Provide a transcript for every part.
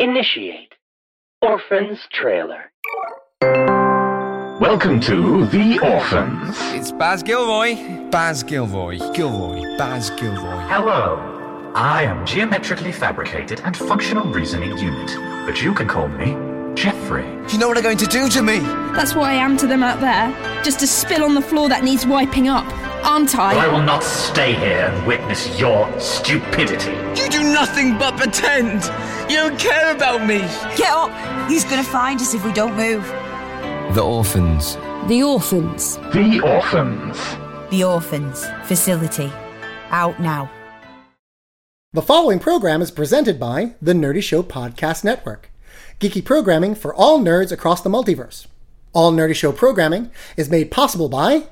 Initiate. Orphans Trailer. Welcome to The Orphans. It's Baz Gilroy. Baz Gilroy. Gilroy. Baz Gilroy. Hello. I am geometrically fabricated and functional reasoning unit, but you can call me Jeffrey. Do you know what they're going to do to me? That's what I am to them out there. Just a spill on the floor that needs wiping up, aren't But I I? will not stay here and witness your stupidity. You do nothing but pretend. You don't care about me. Get up! He's gonna find us if we don't move. The orphans. The orphans. The Orphans. The Orphans Facility. Out now. The following program is presented by the Nerdy Show Podcast Network, geeky programming for all nerds across the multiverse. All Nerdy Show programming is made possible by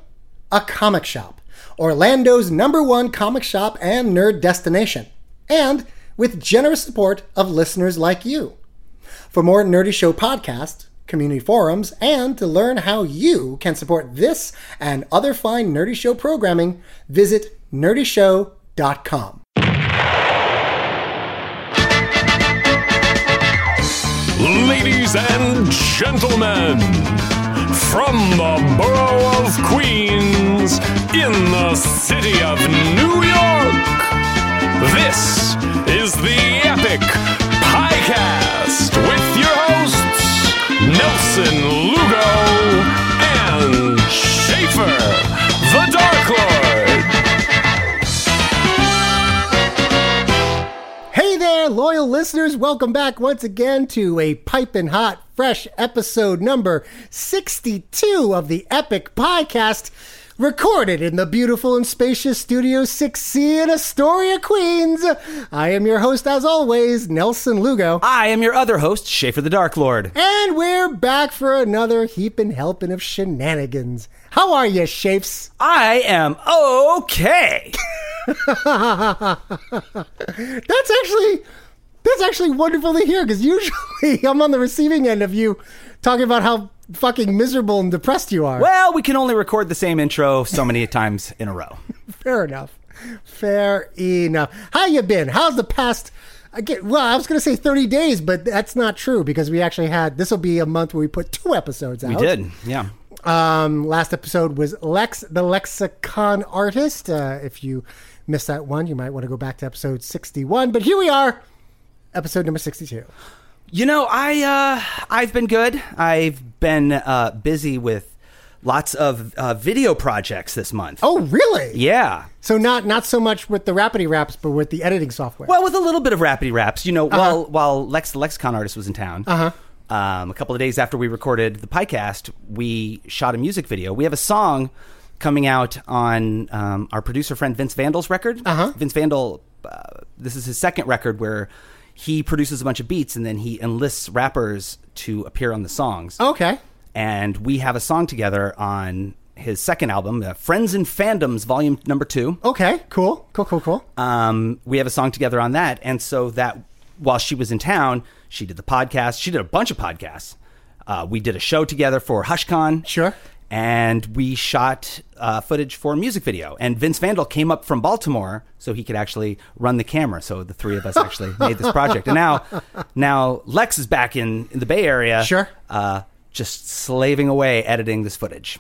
a comic shop, Orlando's number one comic shop and nerd destination, and with generous support of listeners like you. For more Nerdy Show podcasts, community forums, and to learn how you can support this and other fine Nerdy Show programming, visit nerdyshow.com. Ladies and gentlemen, from the borough of Queens in the city of New York, this is the Epic Podcast with your hosts, Nelson Lugo and Schaefer, the Dark Lord. Loyal listeners. Welcome back once again to a piping hot, fresh episode number 62 of the Epic Podcast, recorded in the beautiful and spacious Studio 6C in Astoria, Queens. I am your host, as always, Nelson Lugo. I am your other host, Schaefer the Dark Lord. And we're back for another heaping helping of shenanigans. How are you, Shapes? I am okay. That's actually that's actually wonderful to hear because usually I'm on the receiving end of you talking about how fucking miserable and depressed you are. Well, we can only record the same intro so many times in a row. Fair enough. Fair enough. How you been? How's the past? Again, well, I was going to say 30 days, but that's not true because we actually had this will be a month where we put two episodes out. We did, yeah. Um, last episode was Lex, the lexicon artist. Uh, if you missed that one, you might want to go back to episode 61. But here we are, episode number 62. You know, I uh, I've been good. I've been uh, busy with lots of uh, video projects this month. Oh, really? yeah. So not not so much with the rapidy raps, but with the editing software. Well, with a little bit of rapidy raps, you know, Uh-huh. while while Lex the lexicon artist was in town. Uh-huh. Um, a couple of days after we recorded the podcast, we shot a music video. We have a song coming out on um, our producer friend Vince Vandal's record. Uh-huh. Vince Vandal, uh, this is his second record where he produces a bunch of beats and then he enlists rappers to appear on the songs. okay. And we have a song together on his second album, uh, Friends and Fandoms, Volume Number Two. Okay. Cool. Cool. Cool. Cool. Um, we have a song together on that, and so that while she was in town, she did the podcast. She did a bunch of podcasts. Uh, we did a show together for HushCon. Sure. And we shot uh, footage for a music video. And Vince Vandal came up from Baltimore so he could actually run the camera. So the three of us actually made this project. And now, now Lex is back in, in the Bay Area. Sure. Uh, just slaving away editing this footage.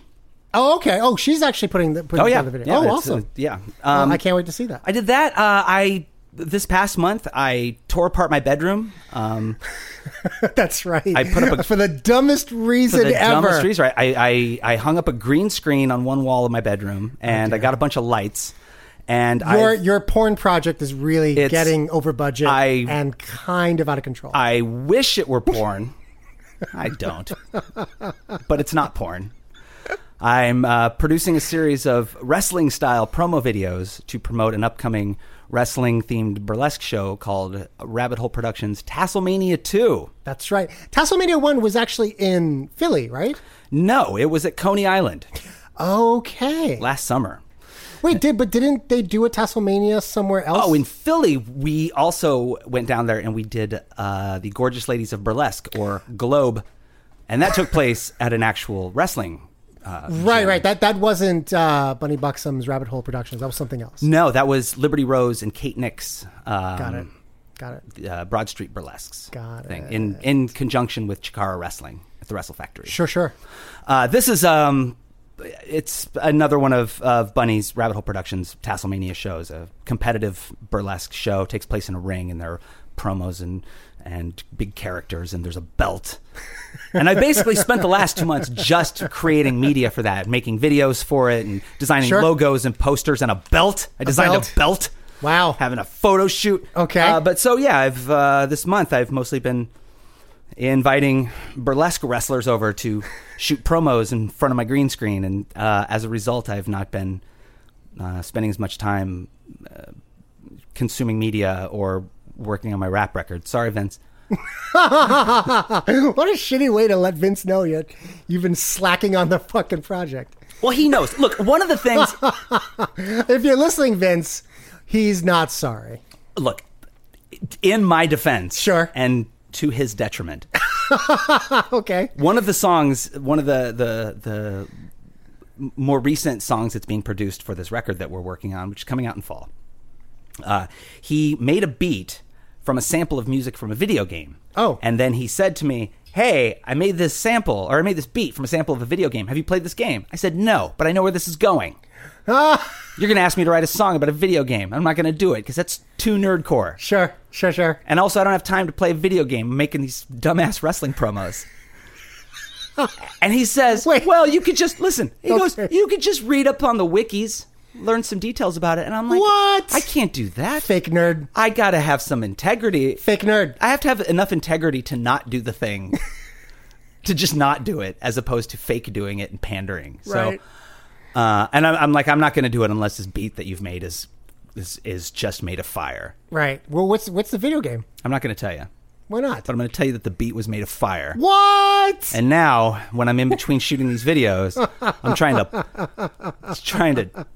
Oh, okay. Oh, she's actually putting the putting Oh yeah, together the video. Yeah, oh, awesome. uh, yeah. Well, Um, I can't wait to see that. I did that. Uh, I this past month I tore apart my bedroom. Um, That's right. I put up a- for the dumbest reason ever. for the ever. dumbest reason, right? I, I I hung up a green screen on one wall of my bedroom, and I got a bunch of lights. And Your I your porn project is really getting over budget I- and kind of out of control. I wish it were porn. I don't, but it's not porn. I'm uh, producing a series of wrestling style promo videos to promote an upcoming wrestling themed burlesque show called Rabbit Hole Productions Tasselmania 2. That's right. Tasselmania 1 was actually in Philly, right? No, it was at Coney Island Okay. last summer. Wait, did but didn't they do a Tasselmania somewhere else? Oh, in Philly, we also went down there and we did uh, the Gorgeous Ladies of Burlesque or Globe, and that took place at an actual wrestling. Uh, right, right. That that wasn't uh, Bunny Buxom's Rabbit Hole Productions. That was something else. No, that was Liberty Rose and Kate Nix. Um, Got it. Got it. Uh, Broad Street Burlesques. Got thing, In in conjunction with Chikara Wrestling at the Wrestle Factory. Sure, sure. Uh, this is um, it's another one of, of Bunny's Rabbit Hole Productions Tasselmania shows. A competitive burlesque show takes place in a ring, and there are promos and and big characters, and there's a belt. and I basically spent the last two months just creating media for that, making videos for it, and designing Sure. logos and posters and a belt. I designed belt. a belt. Wow. Having a photo shoot. Okay. Uh, but so yeah, I've uh, this month I've mostly been inviting burlesque wrestlers over to shoot promos in front of my green screen, and uh, as a result, I've not been uh, spending as much time uh, consuming media or working on my rap record. Sorry, Vince. what a shitty way to let Vince know yet you've been slacking on the fucking project. Well, he knows. Look, one of the things. If you're listening, Vince, he's not sorry. look, in my defense, Sure. and to his detriment, Okay. one of the songs, one of the the the more recent songs that's being produced for this record that we're working on, which is coming out in fall. Uh, he made a beat from a sample of music from a video game. Oh. and then he said to me, "Hey, I made this sample, or I made this beat from a sample of a video game. Have you played this game?" I said, "No, but I know where this is going." Ah. You're going to ask me to write a song about a video game. I'm not going to do it because that's too nerdcore. Sure, sure, sure. And also, I don't have time to play a video game. I'm making these dumbass wrestling promos. and he says, Wait. "Well, you could just listen." He goes, "You could just read up on the wikis, learn some details about it." And I'm like, What? I can't do that. Fake nerd. I got to have some integrity. Fake nerd. I have to have enough integrity to not do the thing, to just not do it, as opposed to fake doing it and pandering. Right. So, uh, and I'm, I'm like, I'm not going to do it unless this beat that you've made is is is just made of fire. Right. Well, what's what's the video game? I'm not going to tell you, Why not? but I'm going to tell you that the beat was made of fire. What? And now, when I'm in between shooting these videos, I'm trying to trying to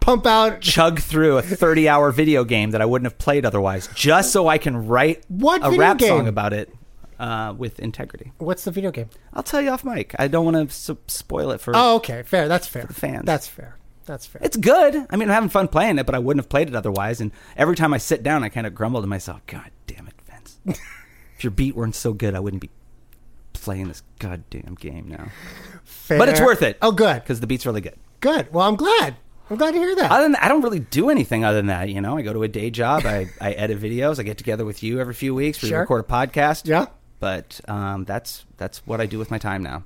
Pump out. chug through a 30 hour video game that I wouldn't have played otherwise, just so I can write What a rap game? song about it uh, with integrity. What's the video game? I'll tell you off mic. I don't want to s- spoil it for. Oh, okay. Fair. That's fair. the fans. That's fair. That's fair. It's good. I mean, I'm having fun playing it, but I wouldn't have played it otherwise. And every time I sit down, I kind of grumble to myself, God damn it, Vince. if your beat weren't so good, I wouldn't be playing this goddamn game now. fair. But it's worth it. Oh, good. Because the beat's really good. Good. Well, I'm glad. I'm glad to hear that. Other than that, I don't really do anything other than that. You know, I go to a day job. I, I edit videos. I get together with you every few weeks. We Sure. record a podcast. Yeah. But um, that's that's what I do with my time now.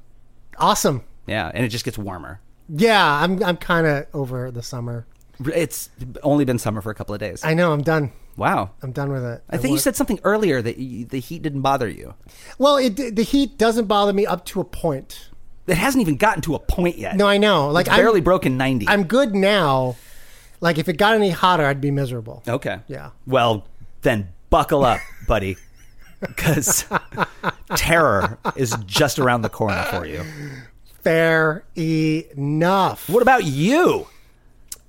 awesome. Yeah, and it just gets warmer. Yeah, I'm I'm kind of over the summer. It's only been summer for a couple of days. I know. I'm done. wow. I'm done with it. I think you said something earlier that y the heat didn't bother you. Well, it the heat doesn't bother me up to a point. It hasn't even gotten to a point yet. No, I know. Like it's I'm, barely broken ninety. I'm good now. Like if it got any hotter, I'd be miserable. okay. Yeah. Well, then buckle up, buddy, because terror is just around the corner for you. Fair enough. What about you,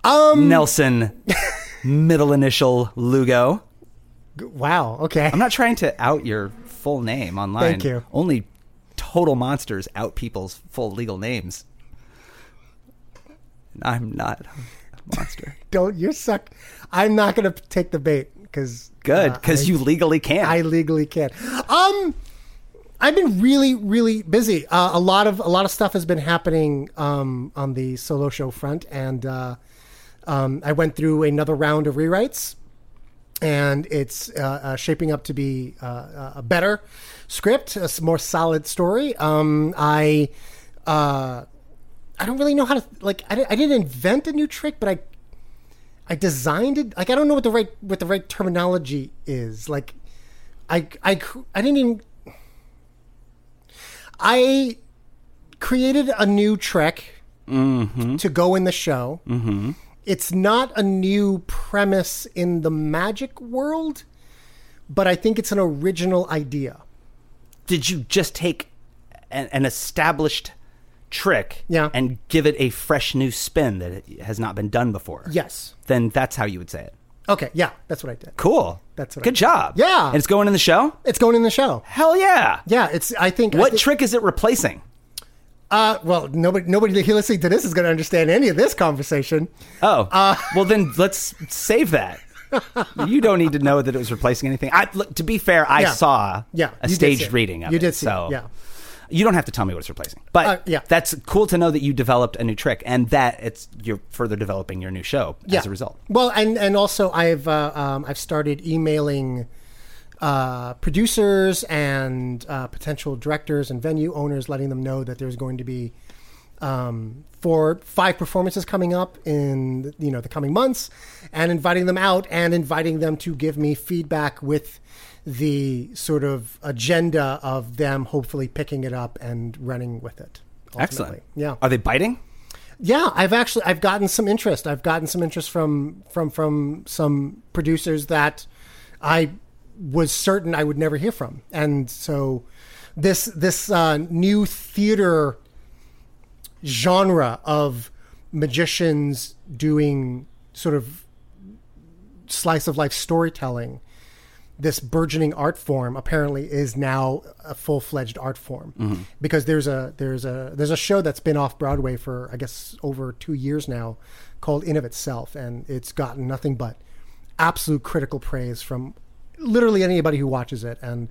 Um. Nelson? Middle initial Lugo. Wow. Okay. I'm not trying to out your full name online. Thank you. Only total monsters out people's full legal names. I'm not a monster. Don't you suck? I'm not gonna take the bait because Good, because you legally can. I legally can't. Um, I've been really, really busy. Uh, a lot of a lot of stuff has been happening um, on the solo show front, and uh, um, I went through another round of rewrites, and it's uh, uh, shaping up to be uh, a better script, a more solid story. Um, I. Uh, I don't really know how to like. I, I didn't invent a new trick, but I I designed it. Like I don't know what the right what the right terminology is. Like I I I didn't even I created a new trick to go in the show, it's not a new premise in the magic world, but I think it's an original idea. Did you just take an, an established trick Yeah. and give it a fresh new spin that it has not been done before? Yes. Then that's how you would say it. Okay, yeah, that's what I did. Cool. That's what I good did. job. Yeah. And it's going in the show? It's going in the show. Hell yeah. Yeah, it's I think I What think- trick is it replacing? Uh, well, nobody nobody listening to this is going to understand any of this conversation. Oh, Uh, well then let's save that. you don't need to know that it was replacing anything. I, look, to be fair, I Yeah. saw Yeah, a you staged reading of You it. did see it, so yeah. You don't have to tell me what it's replacing, but Uh, yeah. that's cool to know that you developed a new trick and that it's you're further developing your new show as a result. Well, and and also I've uh, um, I've started emailing uh, producers and uh, potential directors and venue owners, letting them know that there's going to be um, four five performances coming up in you know the coming months, and inviting them out and inviting them to give me feedback with the sort of agenda of them hopefully picking it up and running with it. ultimately. Excellent. Yeah. Are they biting? Yeah, I've actually I've gotten some interest. I've gotten some interest from from from some producers that I was certain I would never hear from, and so this this uh, new theater genre of magicians doing sort of slice of life storytelling this burgeoning art form apparently is now a full-fledged art form. Mm-hmm. Because there's a there's a there's a show that's been off Broadway for I guess over 2 years now called In of Itself and it's gotten nothing but absolute critical praise from literally anybody who watches it. And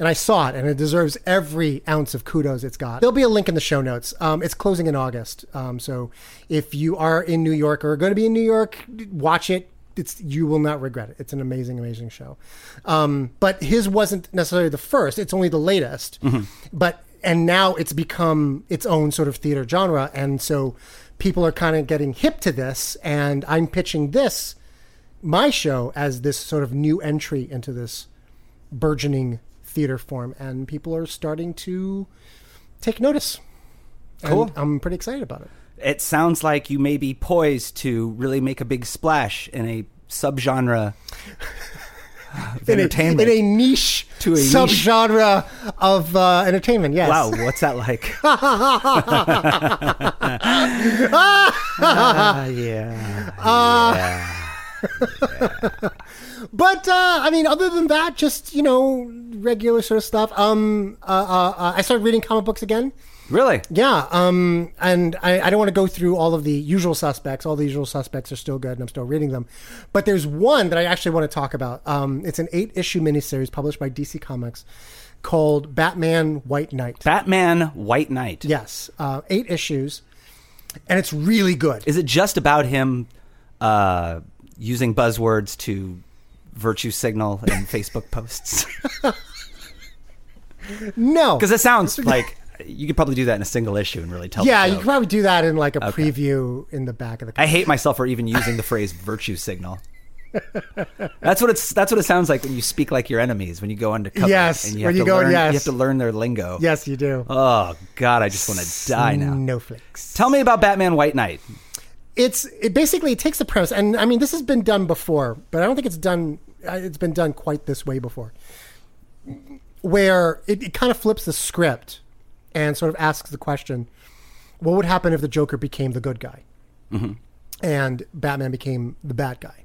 and I saw it and it deserves every ounce of kudos it's got. There'll be a link in the show notes. Um, it's closing in August. Um, so if you are in New York or are going to be in New York, watch it. It's you will not regret it. It's an amazing, amazing show. Um, but his wasn't necessarily the first. It's only the latest. But and now it's become its own sort of theater genre, and so people are kind of getting hip to this. And I'm pitching this my show as this sort of new entry into this burgeoning theater form, and people are starting to take notice. And Cool. I'm pretty excited about it. It sounds like you may be poised to really make a big splash in a subgenre of In a, entertainment. in a niche To a niche. subgenre of uh, entertainment. Yes. Wow, what's that like? Ah, yeah. But uh, I mean, other than that, just you know, regular sort of stuff. Um, uh, uh, uh, I started reading comic books again. Really? Yeah. Um, and I, I don't want to go through all of the usual suspects. All the usual suspects are still good, and I'm still reading them. But there's one that I actually want to talk about. Um, it's an eight issue miniseries published by DC Comics called Batman White Knight. Batman White Knight. yes, uh, eight issues, and it's really good. Is it just about him uh, using buzzwords to virtue signal in Facebook posts? no, Because it sounds like you could probably do that in a single issue and really tell. yeah, you could probably do that in like a Okay. preview in the back of the. I hate myself for even using the phrase virtue signal. That's what it's. That's what it sounds like when you speak like your enemies. When you go undercover, Yes, and you when you to go- learn, yes. you have to learn their lingo. Yes, you do. Oh God, I just want to die now. Snowflakes. Tell me about Batman White Knight. it's it basically it takes the premise and i mean this has been done before but i don't think it's done it's been done quite this way before where it, it kind of flips the script and sort of asks the question what would happen if the joker became the good guy? Mm-hmm. And batman became the bad guy.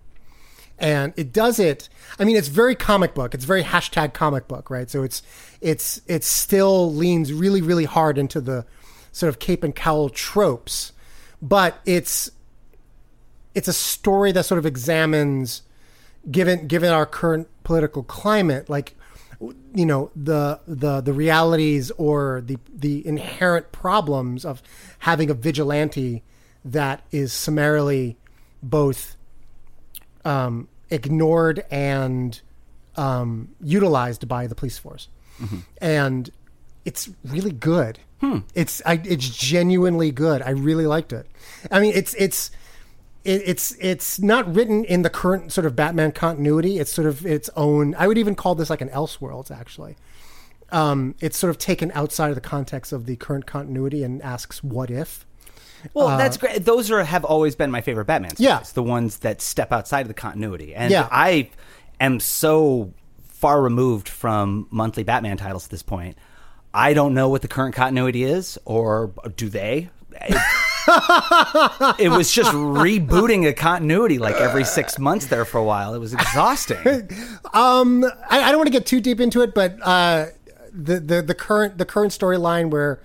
And it does it i mean it's very comic book. It's very hashtag comic book right? So it's it's it still leans really really hard into the sort of cape and cowl tropes but it's it's a story that sort of examines given given our current political climate like you know the the the realities or the the inherent problems of having a vigilante that is summarily both um, ignored and um, utilized by the police force, and it's really good. It's I, it's genuinely good. I really liked it. I mean, it's it's it, it's it's not written in the current sort of Batman continuity. It's sort of its own. I would even call this like an Elseworlds actually. Um, it's sort of taken outside of the context of the current continuity and asks what if. Well, Uh, that's great. Those are have always been my favorite Batman stories. Yeah. the ones that step outside of the continuity. And Yeah. I am so far removed from monthly Batman titles at this point. I don't know what the current continuity is, or do they? It, was just rebooting a continuity like every six months there for a while. It was exhausting. Um, I, I don't want to get too deep into it, but uh, the, the the current the current storyline where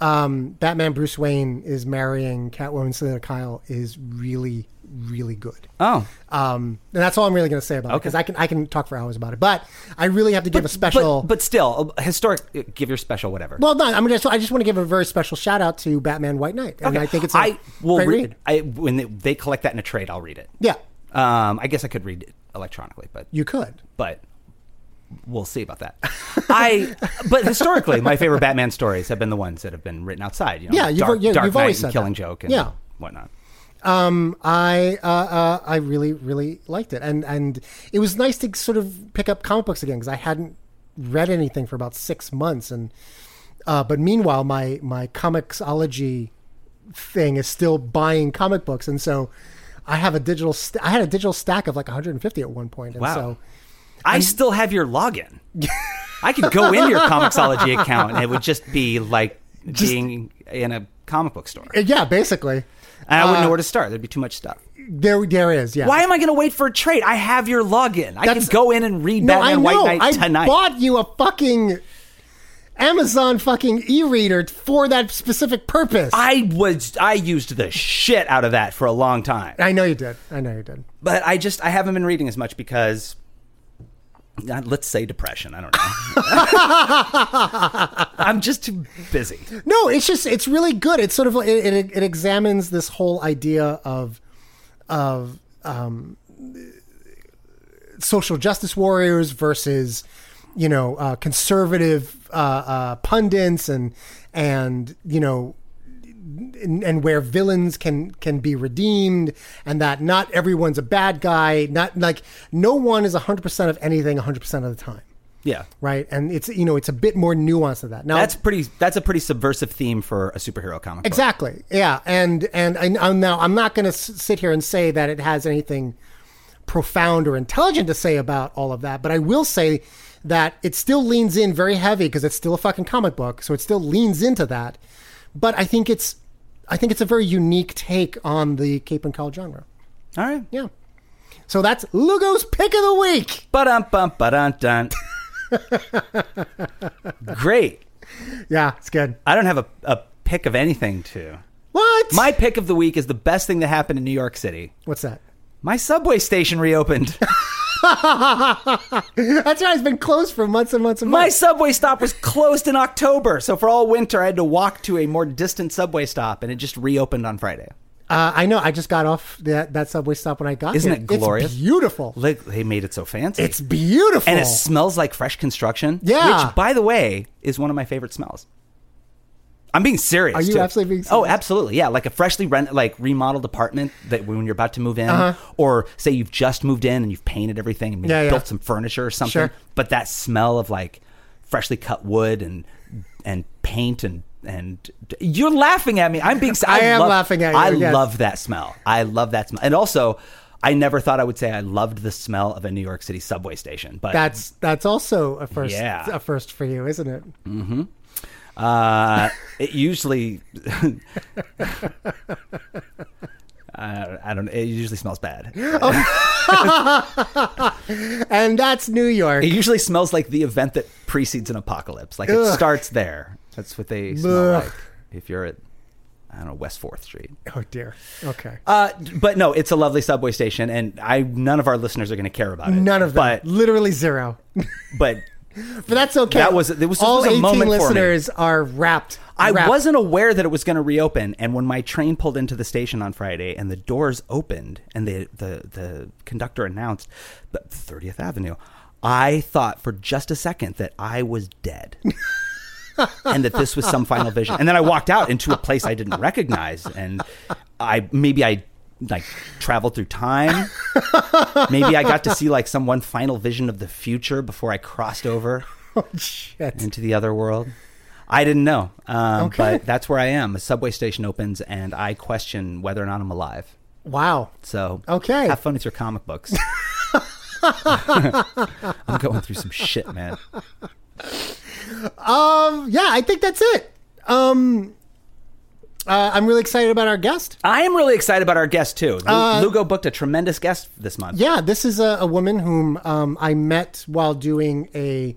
um, Batman Bruce Wayne is marrying Catwoman Selina Kyle is really really good. Oh, Um, and that's all I'm really going to say about it because I can I can talk for hours about it, but I really have to give a special. but, but still, uh, historic. Give your special whatever. well, no, I'm just I just want to give a very special shout out to Batman White Knight, and Okay. I think it's a I will great read. read. I when they, they collect that in a trade, I'll read it. Yeah, Um, I guess I could read it electronically, but you could. but we'll see about that. I but historically, my favorite Batman stories have been the ones that have been written outside. You know, Yeah, you've- Dark, yeah, Dark you've Knight always and said Killing that. Joke, and Yeah. whatnot. Um, I uh, uh, I really really liked it, and and it was nice to sort of pick up comic books again because I hadn't read anything for about six months, and uh, but meanwhile my my Comixology thing is still buying comic books, and so I have a digital st- I had a digital stack of like 150 at one point, and Wow. so I still have your login. I could go into your Comixology account, and it would just be like being in a comic book store, yeah, basically and I wouldn't Uh, know where to start. There'd be too much stuff. there there is yeah. Why am I going to wait for a trade? I have your login. I That's- can go in and read No, Batman I know. White Knight I tonight. bought you a fucking Amazon fucking e-reader for that specific purpose. I was I used the shit out of that for a long time. I know you did. I know you did. But I just I haven't been reading as much because uh, let's say depression. I don't know. I'm just too busy. No, it's just it's really good. It's sort of it, it, it examines this whole idea of of um, social justice warriors versus you know uh, conservative uh, uh, pundits and and you know and, and where villains can can be redeemed and that not everyone's a bad guy not like no one is 100% of anything 100% of the time Yeah. right and it's you know it's a bit more nuanced than that now That's pretty that's a pretty subversive theme for a superhero comic book. Exactly. Yeah, and and I, I'm now I'm not going to sit here and say that it has anything profound or intelligent to say about all of that, but I will say that it still leans in very heavy because it's still a fucking comic book, so it still leans into that. But I think it's I think it's a very unique take on the cape and cowl genre. All right. Yeah. So that's Lugo's pick of the week. Ba-dum bum ba-dun dun. Great. Yeah, it's good. I don't have a, a pick of anything to. What? My pick of the week is the best thing that happened in New York City. What's that? My subway station reopened. That's right. It's been closed for months and months and months. My subway stop was closed in October, so for all winter I had to walk to a more distant subway stop, and it just reopened on Friday. Uh, I know. I just got off that, that subway stop when I got Isn't here. it glorious? It's beautiful. Like, They made it so fancy. It's beautiful. and it smells like fresh construction. Yeah. which, by the way, is one of my favorite smells. I'm being serious. Are you too. absolutely being Oh, absolutely. Yeah, like a freshly rent, like remodeled apartment that when you're about to move in, Uh-huh. or say you've just moved in and you've painted everything and Yeah, yeah. built some furniture or something. Sure. But that smell of like freshly cut wood and and paint and and you're laughing at me. I'm being. I am love- laughing at you, I yes. love that smell. I love that smell, and also. I never thought I would say I loved the smell of a New York City subway station, but That's that's also a first. Yeah. A first for you, isn't it? Uh, it usually, uh, I don't. It usually smells bad. And that's New York. It usually smells like the event that precedes an apocalypse. Like it starts there. That's what they smell Ugh. like. If you're at, I don't know, West Fourth Street. Oh dear. Okay. Uh, but no, it's a lovely subway station, and I none of our listeners are going to care about it. None of them. But Literally zero. but But that's okay. That was- it was- all was a 18 moment for me. listeners are wrapped. I wrapped. wasn't aware that it was going to reopen, and when my train pulled into the station on Friday and the doors opened and the the, the conductor announced that 30th Avenue, I thought for just a second that I was dead. and that this was some final vision. And then I walked out into a place I didn't recognize and I maybe I like travel through time. Maybe I got to see like some one final vision of the future before I crossed over Oh shit. into the other world. I didn't know, um, Okay. but that's where I am. A subway station opens, and I question whether or not I'm alive. Wow. So Okay. have fun with your comic books. I'm going through some shit, man. Um, yeah, I think that's it. Um, uh, I'm really excited about our guest. I am really excited about our guest too. Lu- Uh, Lugo booked a tremendous guest this month. Yeah, this is a, a woman whom um, I met while doing a.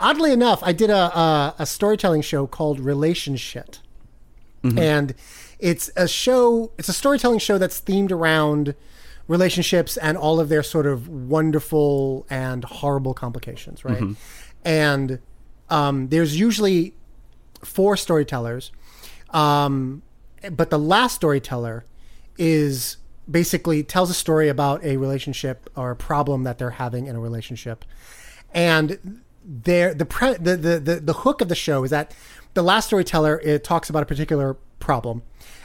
Oddly enough, I did a a, a storytelling show called Relationship, and it's a show. It's a storytelling show that's themed around relationships and all of their sort of wonderful and horrible complications, right? And um, there's usually four storytellers, um, but the last storyteller is basically tells a story about a relationship or a problem that they're having in a relationship, and there the, pre- the the the the hook of the show is that the last storyteller it talks about a particular problem,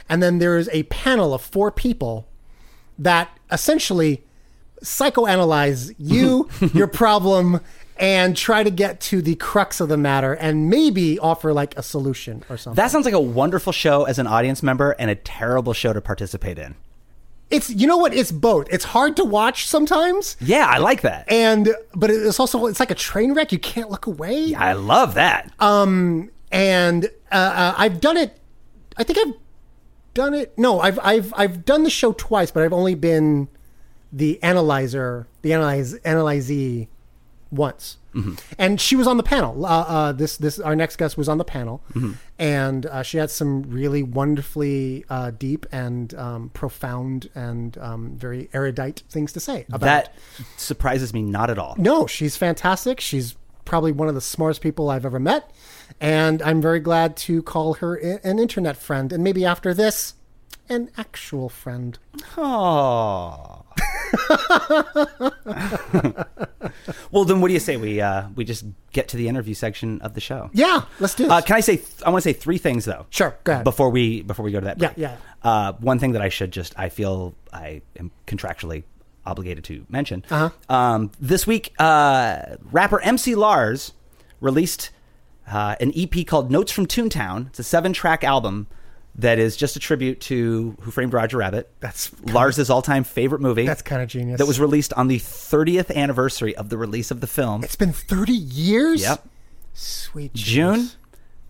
and then there is a panel of four people that essentially psychoanalyze you, your problem, and try to get to the crux of the matter and maybe offer like a solution or something. That sounds like a wonderful show as an audience member and a terrible show to participate in. it's you know what? It's both. It's hard to watch sometimes, Yeah, I like that. and but it's also it's like a train wreck. You can't look away. I love that. Um and uh, uh, I've done it. I think I've done it. No, I've I've I've done the show twice, but I've only been the analyzer, the analyze analyzee once. And she was on the panel. Uh, uh, this this our next guest was on the panel, and uh, she had some really wonderfully uh, deep and um, profound and um, very erudite things to say about that surprises me not at all. no, she's fantastic. She's probably one of the smartest people I've ever met. And I'm very glad to call her an internet friend. And maybe after this, an actual friend. Oh. well, then what do you say we uh, we just get to the interview section of the show? Yeah, let's do this. Uh, can I say? Th- I want to say three things though. Sure, go ahead. Before we before we go to that. Yeah, break. yeah. Uh, one thing that I should just I feel I am contractually obligated to mention. Uh-huh. Um, this week, uh, rapper MC Lars released uh, an EP called Notes from Toontown. It's a seven track album that is just a tribute to Who Framed Roger Rabbit. That's Lars's all time favorite movie. That's kind of genius. that was released on the 30th anniversary of the release of the film. It's been 30 years? Yep. Sweet June Jesus.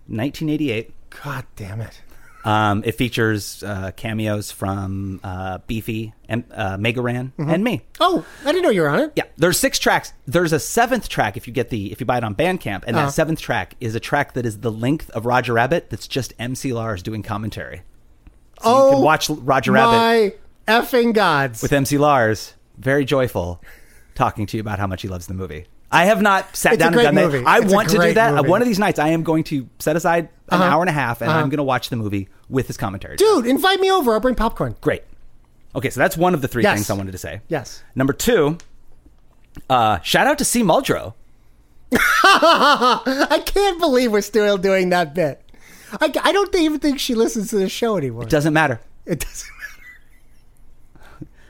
1988. God damn it. Um, it features uh, cameos from uh, Beefy and uh, Mega Ran Mm-hmm. and me. Oh, I didn't know you were on it. Yeah, there's six tracks. There's a seventh track if you get the if you buy it on Bandcamp, and Uh-huh. that seventh track is a track that is the length of Roger Rabbit. That's just MC Lars doing commentary. So oh, you can watch Roger Rabbit my effing gods. with MC Lars, very joyful, talking to you about how much he loves the movie. I have not sat It's down and done movie. that. I It's want to do that. movie. One of these nights, I am going to set aside an Uh-huh. hour and a half, and Uh-huh. I'm going to watch the movie with his commentary. Dude, invite me over. I'll bring popcorn. Great. Okay, so that's one of the three Yes. things I wanted to say. Yes. Number two, uh, shout out to C. Muldrow. I can't believe we're still doing that bit. I, I don't even think she listens to the show anymore. It doesn't matter. It doesn't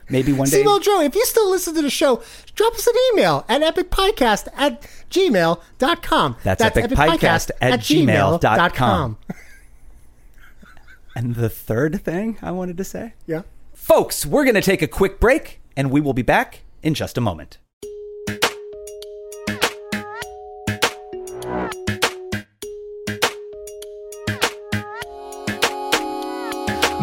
Maybe one day. Simo Joe, if you still listen to the show, drop us an email at epicpodcast at gmail.com. That's epicpodcast at gmail.com. And the third thing I wanted to say, Yeah. folks, we're going to take a quick break, and we will be back in just a moment.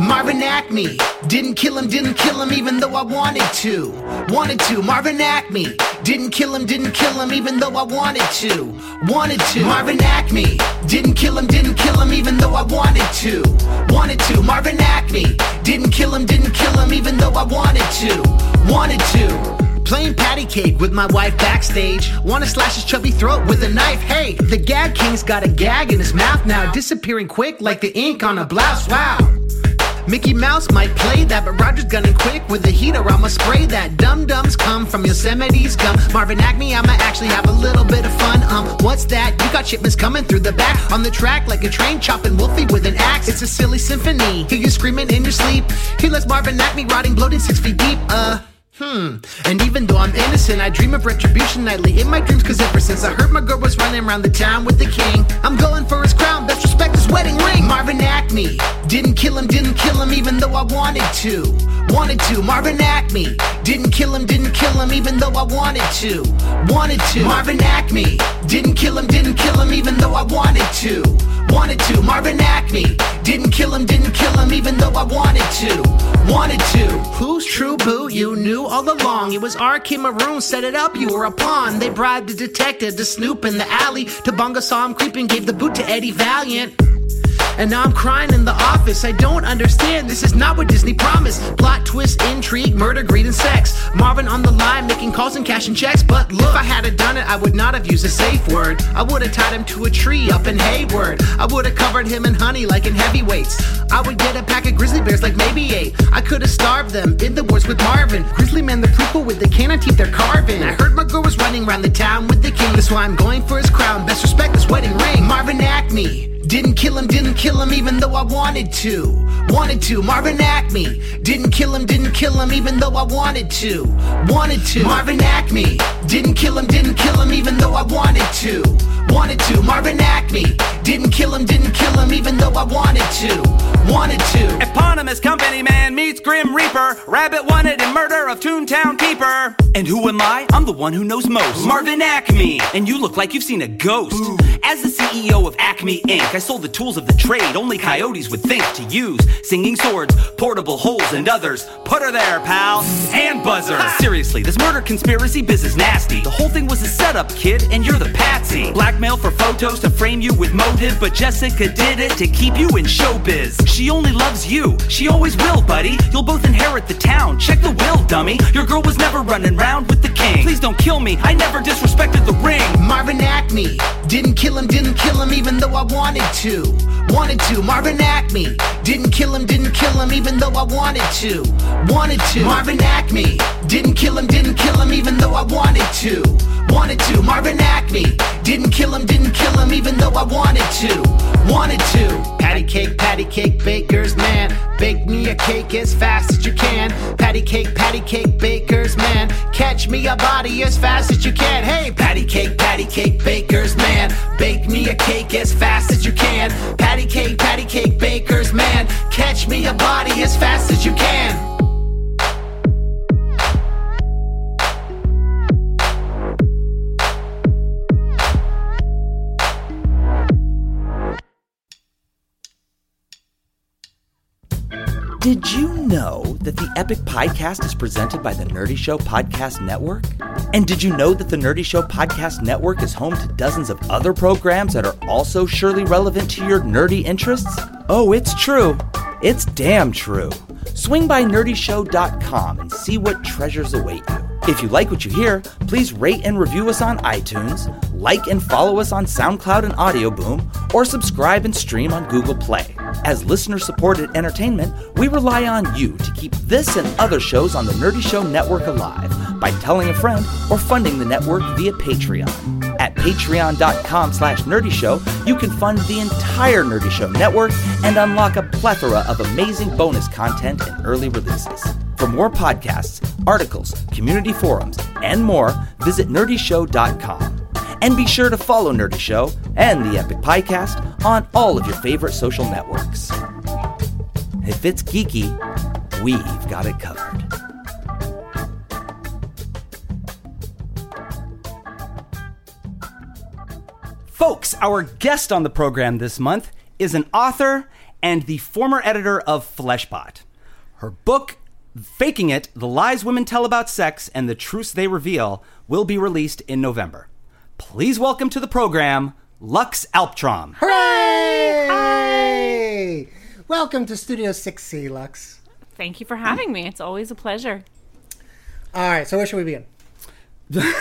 Marvin Acme didn't kill him, didn't kill him, even though I wanted to. Wanted to. Marvin Acme didn't kill him, didn't kill him, even though I wanted to. Wanted to. Marvin Acme didn't kill him, didn't kill him, even though I wanted to. Wanted to. Marvin Acme didn't kill him, didn't kill him, even though I wanted to. Wanted to. Playing patty cake with my wife backstage. Wanna slash his chubby throat with a knife. Hey, the gag king's got a gag in his mouth now, disappearing quick like the ink on a blouse. Wow. Mickey Mouse might play that, but Roger's gunning quick with the heater. I'ma spray that. Dum dums come from Yosemite's gum. Marvin Acme, I'ma actually have a little bit of fun. Um, what's that? You got shipments coming through the back on the track like a train chopping Wolfie with an axe. It's a silly symphony. Hear you screaming in your sleep. He lets Marvin Acme rotting bloated six feet deep. Uh. Hmm. And even though I'm innocent, I dream of retribution nightly in my dreams. Cause ever since I heard my girl was running around the town with the king, I'm going for his crown. Best respect his wedding ring. Marvin Acme. Didn't kill him, didn't kill him, even though I wanted to. Wanted to. Marvin Acme. Didn't kill him, didn't kill him, even though I wanted to. Wanted to. Marvin Acme. Didn't kill him, didn't kill him, even though I wanted to. Wanted to. Marvin Acme. Didn't kill him, didn't kill him, even though I wanted to. Wanted to. Who's true boo? You knew all along. It was RK Maroon, set it up, you were a pawn. They bribed the detective to snoop in the alley. Tabunga saw him creeping, gave the boot to Eddie Valiant. And now I'm crying in the office. I don't understand. This is not what Disney promised. Plot twist, intrigue, murder, greed, and sex. Marvin on the line making calls and cashing checks. But look, if I had done it, I would not have used a safe word. I would have tied him to a tree up in Hayward. I would have covered him in honey like in heavyweights. I would get a pack of grizzly bears like maybe eight. I could have starved them in the woods with Marvin. Grizzly Man the prequel with the canine teeth they're carving. I heard my girl was running around the town with the king. That's why I'm going for his crown. Best respect this wedding ring. Marvin Acme. Didn't kill him, didn't kill him, even though I wanted to. Wanted to. Marvin Acme. Didn't kill him, didn't kill him, even though I wanted to. Wanted to. Marvin Acme. Didn't kill him, didn't kill him, even though I wanted to. Wanted to. Marvin Acme. Didn't kill him, didn't kill him, even though I wanted to. Wanted to. Eponymous company man meets Grim Reaper. Rabbit wanted in murder of Toontown Keeper. And who am I? I'm the one who knows most. Marvin Acme. And you look like you've seen a ghost. As the CEO of Acme Inc., I sold the tools of the trade only coyotes would think to use. Singing swords, portable holes, and others. Put her there, pal. And buzzer. Seriously, this murder conspiracy biz is nasty. The whole thing was a setup, kid, and you're the patsy. Blackmail for photos to frame you with motive, but Jessica did it to keep you in showbiz. She only loves you. She always will, buddy. You'll both inherit the town. Check the will, dummy. Your girl was never running round with the king. Please don't kill me. I never disrespected the ring. Marvin Acme. Didn't kill him, didn't kill him, even though I wanted to. Wanted to. Marvin Acme. Didn't kill him, didn't kill him, even though I wanted to. Wanted to. Marvin Acme. Didn't kill him, didn't kill him, even though I wanted to. Wanted to. Marvin Acme. Didn't kill him, didn't kill him, even though I wanted to. Wanted to. Cake, patty cake, baker's man. Bake me a cake as fast as you can. Patty cake, patty cake, baker's man. Catch me a body as fast as you can. Hey, patty cake, patty cake, baker's man. Bake me a cake as fast as you can. Patty cake, patty cake, baker's man. Catch me a body as fast as you can. Did you know that the Epic Podcast is presented by the Nerdy Show Podcast Network? And did you know that the Nerdy Show Podcast Network is home to dozens of other programs that are also surely relevant to your nerdy interests? Oh, it's true. It's damn true. Swing by nerdyshow.com and see what treasures await you. If you like what you hear, please rate and review us on iTunes, like and follow us on SoundCloud and Audio Boom, or subscribe and stream on Google Play. As listener supported entertainment, we rely on you to keep this and other shows on the Nerdy Show Network alive by telling a friend or funding the network via Patreon. At patreon.com slash nerdyshow, you can fund the entire Nerdy Show network and unlock a plethora of amazing bonus content and early releases. For more podcasts, articles, community forums, and more, visit nerdyshow.com. And be sure to follow Nerdy Show and the Epic Podcast on all of your favorite social networks. If it's geeky, we've got it covered. Folks, our guest on the program this month is an author and the former editor of Fleshbot. Her book, Faking It The Lies Women Tell About Sex and the Truths They Reveal, will be released in November. Please welcome to the program Lux Alptraum. Hooray! Hi! Welcome to Studio 6C, Lux. Thank you for having me. It's always a pleasure. All right, so where should we begin?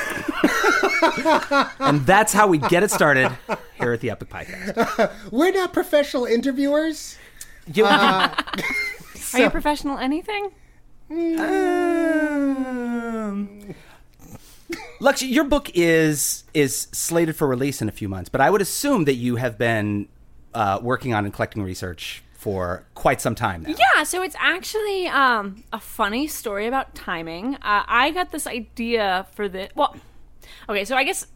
And that's how we get it started here at the Epic Podcast. We're not professional interviewers. You- Uh, Are you a professional anything? Um, Lux, your book is is slated for release in a few months, but I would assume that you have been uh, working on and collecting research for quite some time now. Yeah, so it's actually um, a funny story about timing. Uh, I got this idea for the well, okay, so I guess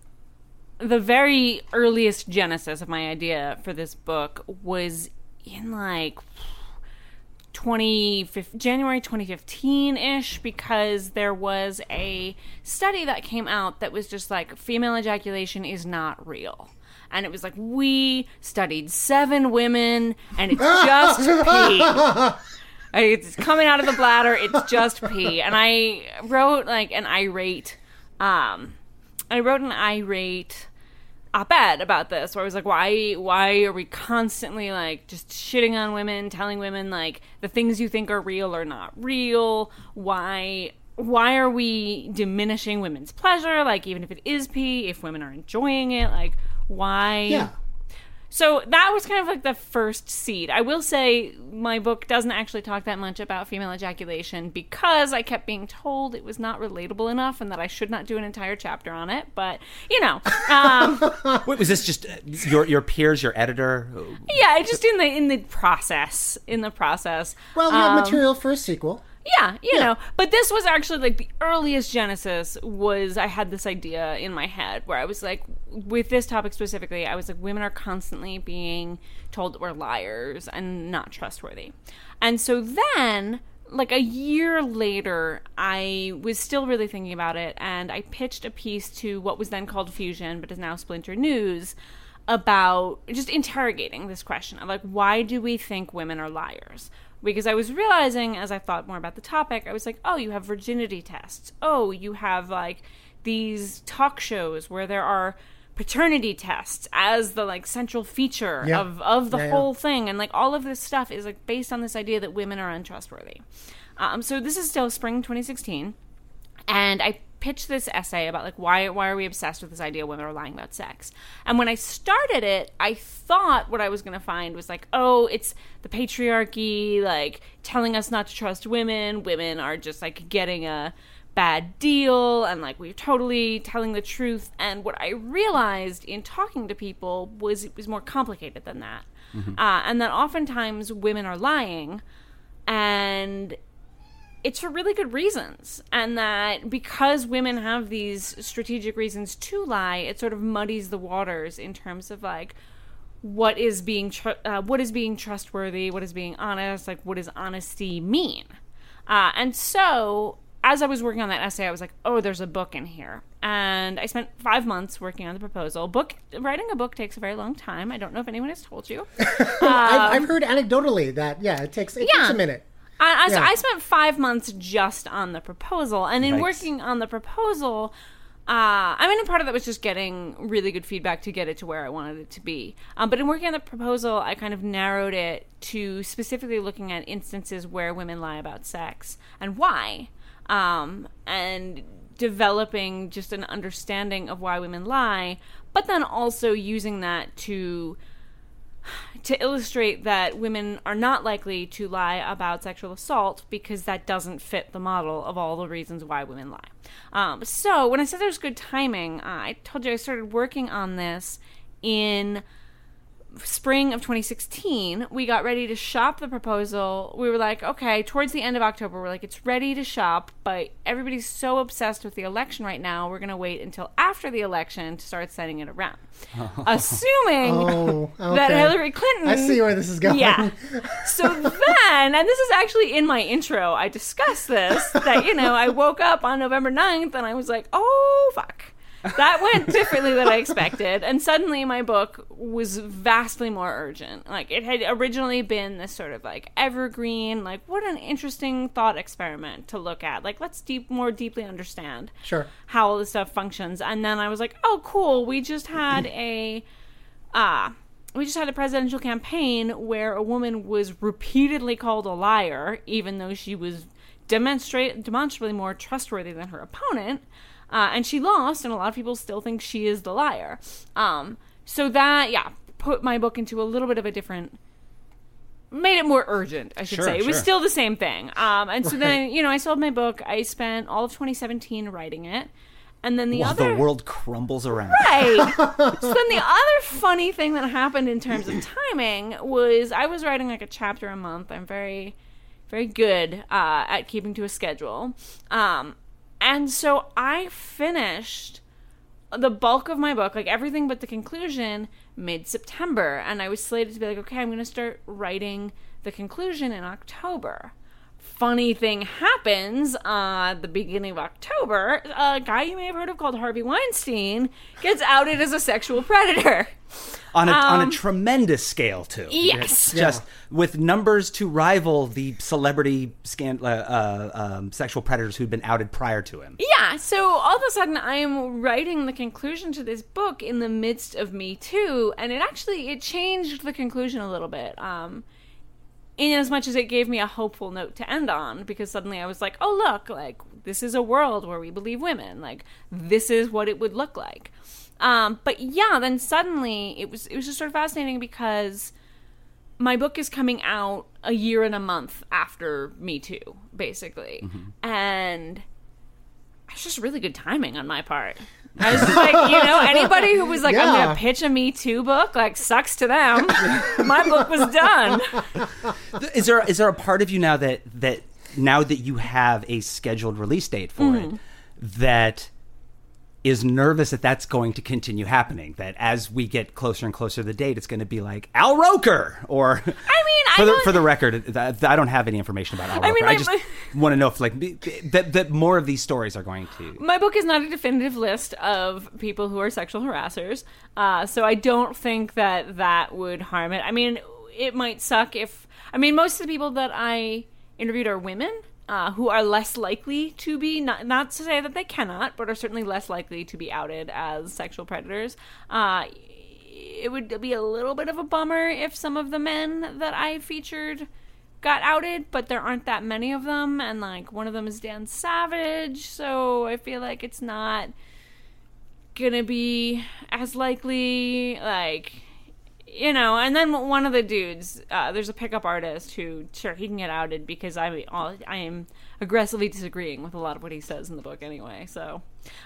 the very earliest genesis of my idea for this book was in like 20, January 2015 ish because there was a study that came out that was just like female ejaculation is not real. And it was like, we studied seven women and it's just pee. It's coming out of the bladder, it's just pee. And I wrote like an irate, um, I wrote an irate op-ed about this where I was like, why why are we constantly like just shitting on women, telling women like the things you think are real are not real? Why why are we diminishing women's pleasure? Like even if it is pee, if women are enjoying it, like why Yeah. So that was kind of like the first seed. I will say my book doesn't actually talk that much about female ejaculation because I kept being told it was not relatable enough and that I should not do an entire chapter on it. But you know, um, Wait, was this just uh, your your peers, your editor? yeah, just in the in the process, in the process. Well, you have Um, material for a sequel. Yeah, you know. But this was actually like the earliest genesis was I had this idea in my head where I was like with this topic specifically, I was like women are constantly being told that we're liars and not trustworthy. And so then like a year later, I was still really thinking about it and I pitched a piece to what was then called Fusion but is now Splinter News about just interrogating this question of like why do we think women are liars because i was realizing as i thought more about the topic i was like oh you have virginity tests oh you have like these talk shows where there are paternity tests as the like central feature Yeah. of of the Yeah, yeah. whole thing and like all of this stuff is like based on this idea that women are untrustworthy um, so this is still spring 2016 and I pitched this essay about like why why are we obsessed with this idea women are lying about sex? And when I started it, I thought what I was going to find was like, oh, it's the patriarchy like telling us not to trust women. Women are just like getting a bad deal and like we're totally telling the truth. And what I realized in talking to people was it was more complicated than that. Uh, and that oftentimes women are lying and it's for really good reasons and that because women have these strategic reasons to lie it sort of muddies the waters in terms of like what is being tr- uh, what is being trustworthy what is being honest like what does honesty mean? Uh, and so as i was working on that essay i was like oh there's a book in here. And i spent five months working on the proposal. Book writing a book takes a very long time. I don't know if anyone has told you. I've, Um, I've heard anecdotally that yeah, it takes it Yeah. takes a minute. I, I, so Yeah. I spent five months just on the proposal, and in Yikes. working on the proposal, uh, I mean, a part of that was just getting really good feedback to get it to where I wanted it to be. Um, but in working on the proposal, I kind of narrowed it to specifically looking at instances where women lie about sex and why, um, and developing just an understanding of why women lie, but then also using that to to illustrate that women are not likely to lie about sexual assault because that doesn't fit the model of all the reasons why women lie. Um, so, when I said there's good timing, uh, I told you I started working on this in spring of 2016 we got ready to shop the proposal. We were like okay towards the end of october we're like it's ready to shop but everybody's so obsessed with the election right now we're going to wait until after the election to start sending it around. Assuming Oh, that hillary clinton I see where this is going. yeah. So then and this is actually in my intro i discussed this that you know i woke up on november 9th and i was like oh fuck that went differently than I expected, and suddenly my book was vastly more urgent. Like it had originally been this sort of like evergreen, like what an interesting thought experiment to look at. Like let's deep more deeply understand Sure. how all this stuff functions. And then I was like, oh cool, we just had a uh we just had a presidential campaign where a woman was repeatedly called a liar, even though she was demonstrate demonstrably more trustworthy than her opponent. Uh, and she lost, and a lot of people still think she is the liar. Um, so that, yeah, put my book into a little bit of a different, made it more urgent, I should Sure, say. It was still the same thing. Um, and so then, you know, I sold my book. I spent all of 2017 writing it. And then the While other the world crumbles around. Right. so then the other funny thing that happened in terms of timing was I was writing like a chapter a month. I'm very, very good uh, at keeping to a schedule. Um, and so I finished the bulk of my book, like everything but the conclusion, mid September. And I was slated to be like, okay, I'm going to start writing the conclusion in October funny thing happens uh, at the beginning of October. A guy you may have heard of called Harvey Weinstein gets outed as a sexual predator. On a, on a Um, tremendous scale, too. Yes. It's just with numbers to rival the celebrity scan, uh, uh, um, sexual predators who'd been outed prior to him. Yeah, so all of a sudden I am writing the conclusion to this book in the midst of Me Too, and it actually it changed the conclusion a little bit. Um, in as much as it gave me a hopeful note to end on, because suddenly I was like, oh look, like this is a world where we believe women, like this is what it would look like. Um, but yeah, then suddenly it was it was just sort of fascinating because my book is coming out a year and a month after Me Too, basically, and it's just really good timing on my part. I was just like, you know, anybody who was like, I'm going to pitch a Me Too book, like, sucks to them. my book was done. Is there is there a part of you now that that now that you have a scheduled release date for Mhm. it that is nervous that that's going to continue happening? That as we get closer and closer to the date, it's going to be like Al Roker or. I mean, I for the, for the record, I don't have any information about Al Roker. I mean, I just want to know if like that that more of these stories are going to. My book is not a definitive list of people who are sexual harassers, uh, so I don't think that that would harm it. I mean, it might suck if. I mean, most of the people that I interviewed are women. Uh, who are less likely to be not not to say that they cannot, but are certainly less likely to be outed as sexual predators. Uh, it would be a little bit of a bummer if some of the men that I featured got outed, but there aren't that many of them, and like one of them is Dan Savage, so I feel like it's not gonna be as likely. Like, you know, and then one of the dudes, uh, there's a pickup artist who, sure, he can get outed because I, I am aggressively disagreeing with a lot of what he says in the book anyway. So,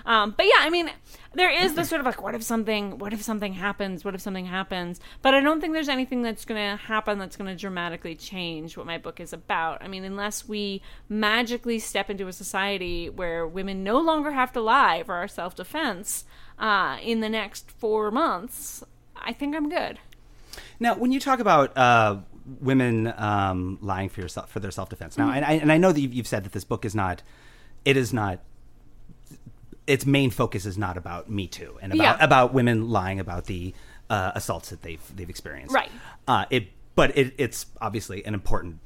um, but yeah, I mean, there is this sort of like, what if something, what if something happens? What if something happens? But I don't think there's anything that's going to happen that's going to dramatically change what my book is about. I mean, unless we magically step into a society where women no longer have to lie for our self defense uh, in the next four months, I think I'm good. Now, when you talk about uh, women um, lying for yourself for their self defense, now, Mhm. and, I, and I know that you've, you've said that this book is not, it is not. Its main focus is not about Me Too and about Yeah. about women lying about the uh, assaults that they've they've experienced. Right. Uh, it, but it, it's obviously an important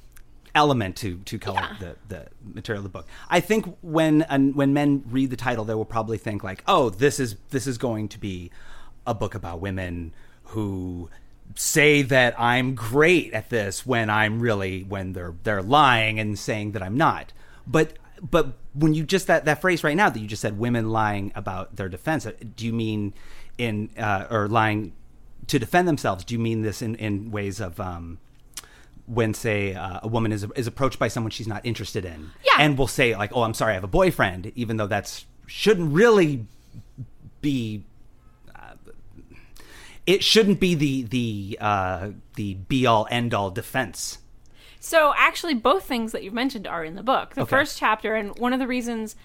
element to to color the, the material of the book. I think when and when men read the title, they will probably think like, "Oh, this is this is going to be a book about women who say that I'm great at this when I'm really when they're they're lying and saying that I'm not." But but when you just that that phrase right now that you just said women lying about their defense, do you mean in uh, or lying to defend themselves? Do you mean this in in ways of um when say uh, a woman is is approached by someone she's not interested in, Yeah. and will say like, "Oh, I'm sorry, I have a boyfriend," even though that's shouldn't really be. It shouldn't be the the uh, the be all end all defense. So actually, both things that you've mentioned are in the book. The Okay. first chapter, and one of the reasons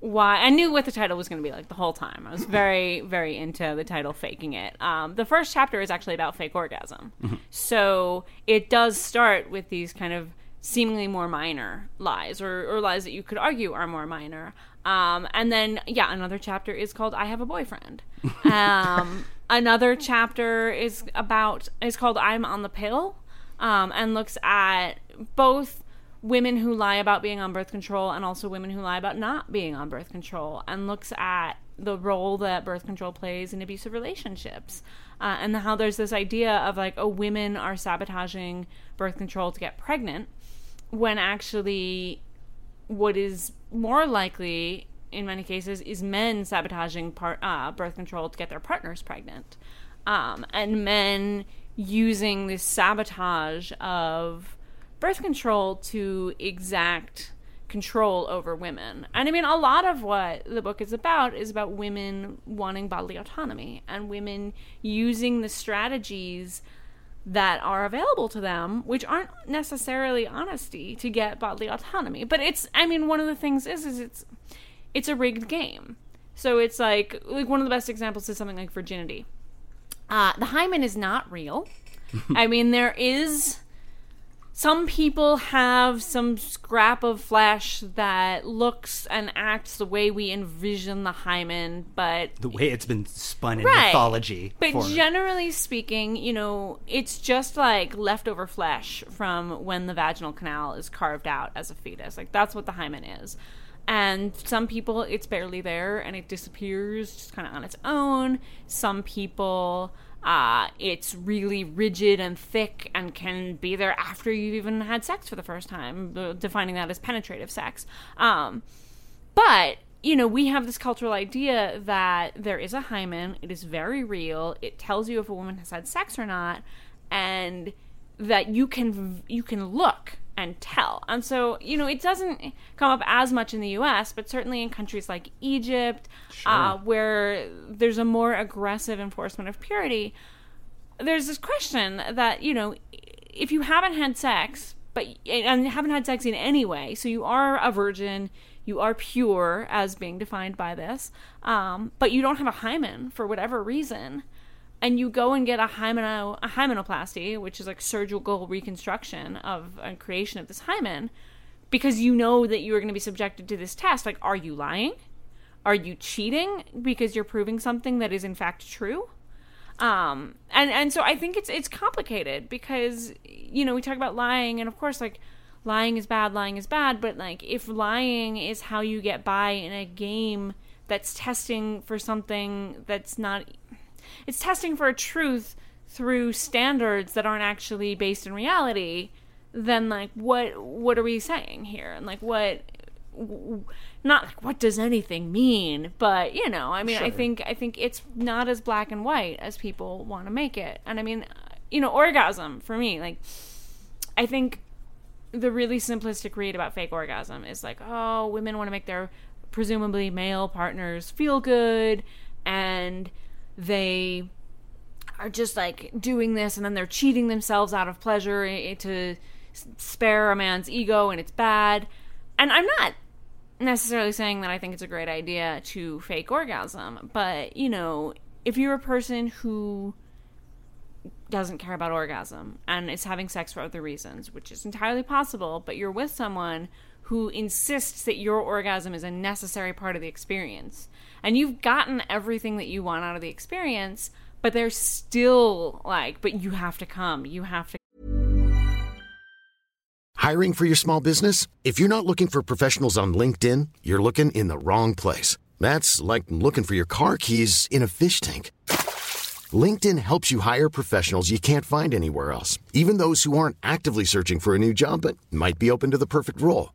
why I knew what the title was going to be like the whole time. I was very, very into the title "Faking It." Um, the first chapter is actually about fake orgasm. So it does start with these kind of seemingly more minor lies, or, or lies that you could argue are more minor. Um, and then, yeah, another chapter is called "I Have a Boyfriend." Um, another chapter is about is called "I'm on the Pill," um, and looks at both women who lie about being on birth control and also women who lie about not being on birth control, and looks at the role that birth control plays in abusive relationships, uh, and how there's this idea of like, oh, women are sabotaging birth control to get pregnant, when actually what is more likely in many cases is men sabotaging part, uh, birth control to get their partners pregnant um, and men using this sabotage of birth control to exact control over women. And I mean, a lot of what the book is about is about women wanting bodily autonomy and women using the strategies that are available to them, which aren't necessarily honesty to get bodily autonomy. But it's, I mean, one of the things is, is it's, it's a rigged game. So it's like, like one of the best examples is something like virginity. Uh, the hymen is not real. I mean, there is some people have some scrap of flesh that looks and acts the way we envision the hymen, but The way it's been spun in Right. mythology. But generally speaking, you know, it's just like leftover flesh from when the vaginal canal is carved out as a fetus. Like that's what the hymen is. And some people, it's barely there and it disappears just kind of on its own. Some people, uh, it's really rigid and thick and can be there after you've even had sex for the first time, defining that as penetrative sex. Um, but you know, we have this cultural idea that there is a hymen. It is very real. It tells you if a woman has had sex or not, and that you can you can look and tell. And so, you know, it doesn't come up as much in the U.S., but certainly in countries like Egypt, uh, where there's a more aggressive enforcement of purity. There's this question that you know, if you haven't had sex, but and haven't had sex in any way, so you are a virgin, you are pure as being defined by this, um, but you don't have a hymen for whatever reason, and you go and get a a hymenoplasty, which is like surgical reconstruction of a creation of this hymen, because you know that you are going to be subjected to this test. Like, are you lying? Are you cheating because you're proving something that is in fact true? um and and so i think it's it's complicated because you know we talk about lying and of course like lying is bad lying is bad but like if lying is how you get by in a game that's testing for something that's not it's testing for a truth through standards that aren't actually based in reality then like what what are we saying here? And like what not like what does anything mean? But you know i mean i think i think it's not as black and white as people want to make it. And i mean you know orgasm for me like i think the really simplistic read about fake orgasm is like oh women want to make their presumably male partners feel good and they are just like doing this and then they're cheating themselves out of pleasure eh, eh, to spare a man's ego and it's bad. And i'm not necessarily saying that i think it's a great idea to fake orgasm but you know if you're a person who doesn't care about orgasm and is having sex for other reasons which is entirely possible but you're with someone who insists that your orgasm is a necessary part of the experience and you've gotten everything that you want out of the experience but they're still like but you have to come you have to Hiring for your small business? If you're not looking for professionals on LinkedIn, you're looking in the wrong place. That's like looking for your car keys in a fish tank. LinkedIn helps you hire professionals you can't find anywhere else, even those who aren't actively searching for a new job but might be open to the perfect role.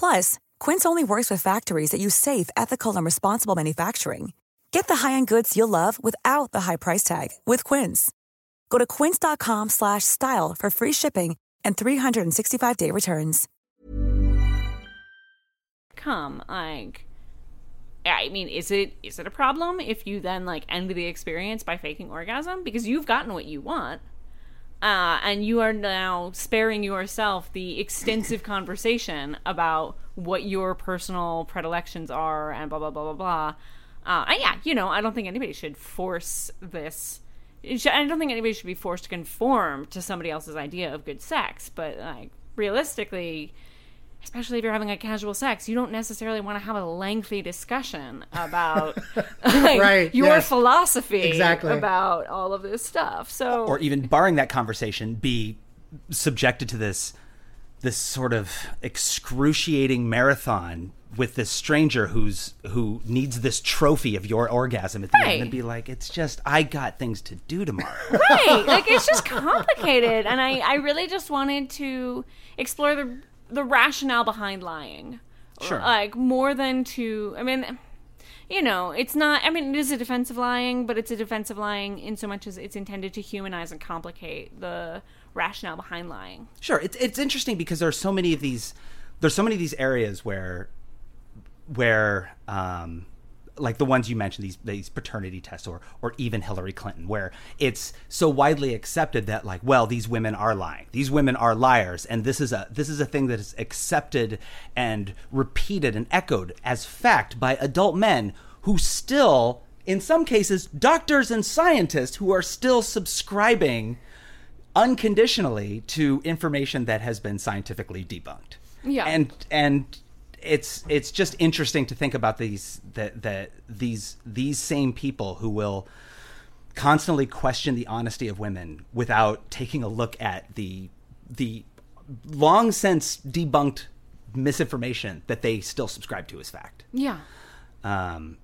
Plus, Quince only works with factories that use safe, ethical, and responsible manufacturing. Get the high-end goods you'll love without the high price tag with Quince. Go to quince.com slash style for free shipping and 365-day returns. come like i mean is it is it a problem if you then like end the experience by faking orgasm because you've gotten what you want uh, and you are now sparing yourself the extensive conversation about what your personal predilections are and blah blah blah blah blah. Uh, and yeah you know i don't think anybody should force this. I don't think anybody should be forced to conform to somebody else's idea of good sex but like realistically especially if you're having a casual sex, you don't necessarily want to have a lengthy discussion about like, Right, your yes. philosophy Exactly. about all of this stuff. So or even barring that conversation, be subjected to this this sort of excruciating marathon with this stranger who's who needs this trophy of your orgasm at the Right. end and be like, it's just I got things to do tomorrow. right like it's just complicated and i i really just wanted to explore the the rationale behind lying Sure. like more than to i mean you know it's not i mean it is a defensive lying but it's a defensive lying in so much as it's intended to humanize and complicate the rationale behind lying Sure, it's it's interesting because there are so many of these. There's so many of these areas where, where, um, like the ones you mentioned, these these paternity tests, or or even Hillary Clinton, where it's so widely accepted that like, well, these women are lying, these women are liars, and this is a this is a thing that is accepted and repeated and echoed as fact by adult men who still, in some cases, doctors and scientists who are still subscribing unconditionally to information that has been scientifically debunked. Yeah. And and it's it's just interesting to think about these that that these these same people who will constantly question the honesty of women without taking a look at the the long since debunked misinformation that they still subscribe to as fact. yeah Um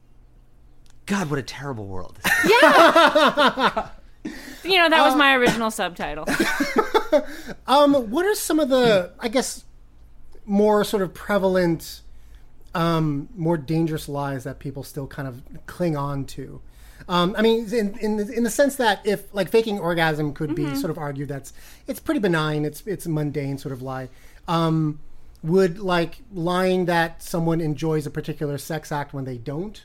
God, what a terrible world. Yeah. you know that was my original subtitle Um, what are some of the, I guess, more sort of prevalent, um, more dangerous lies that people still kind of cling on to? Um, I mean, in in the, in the sense that if like faking orgasm could be Mhm. sort of argued that's it's pretty benign, it's it's a mundane sort of lie. Um, would like lying that someone enjoys a particular sex act when they don't?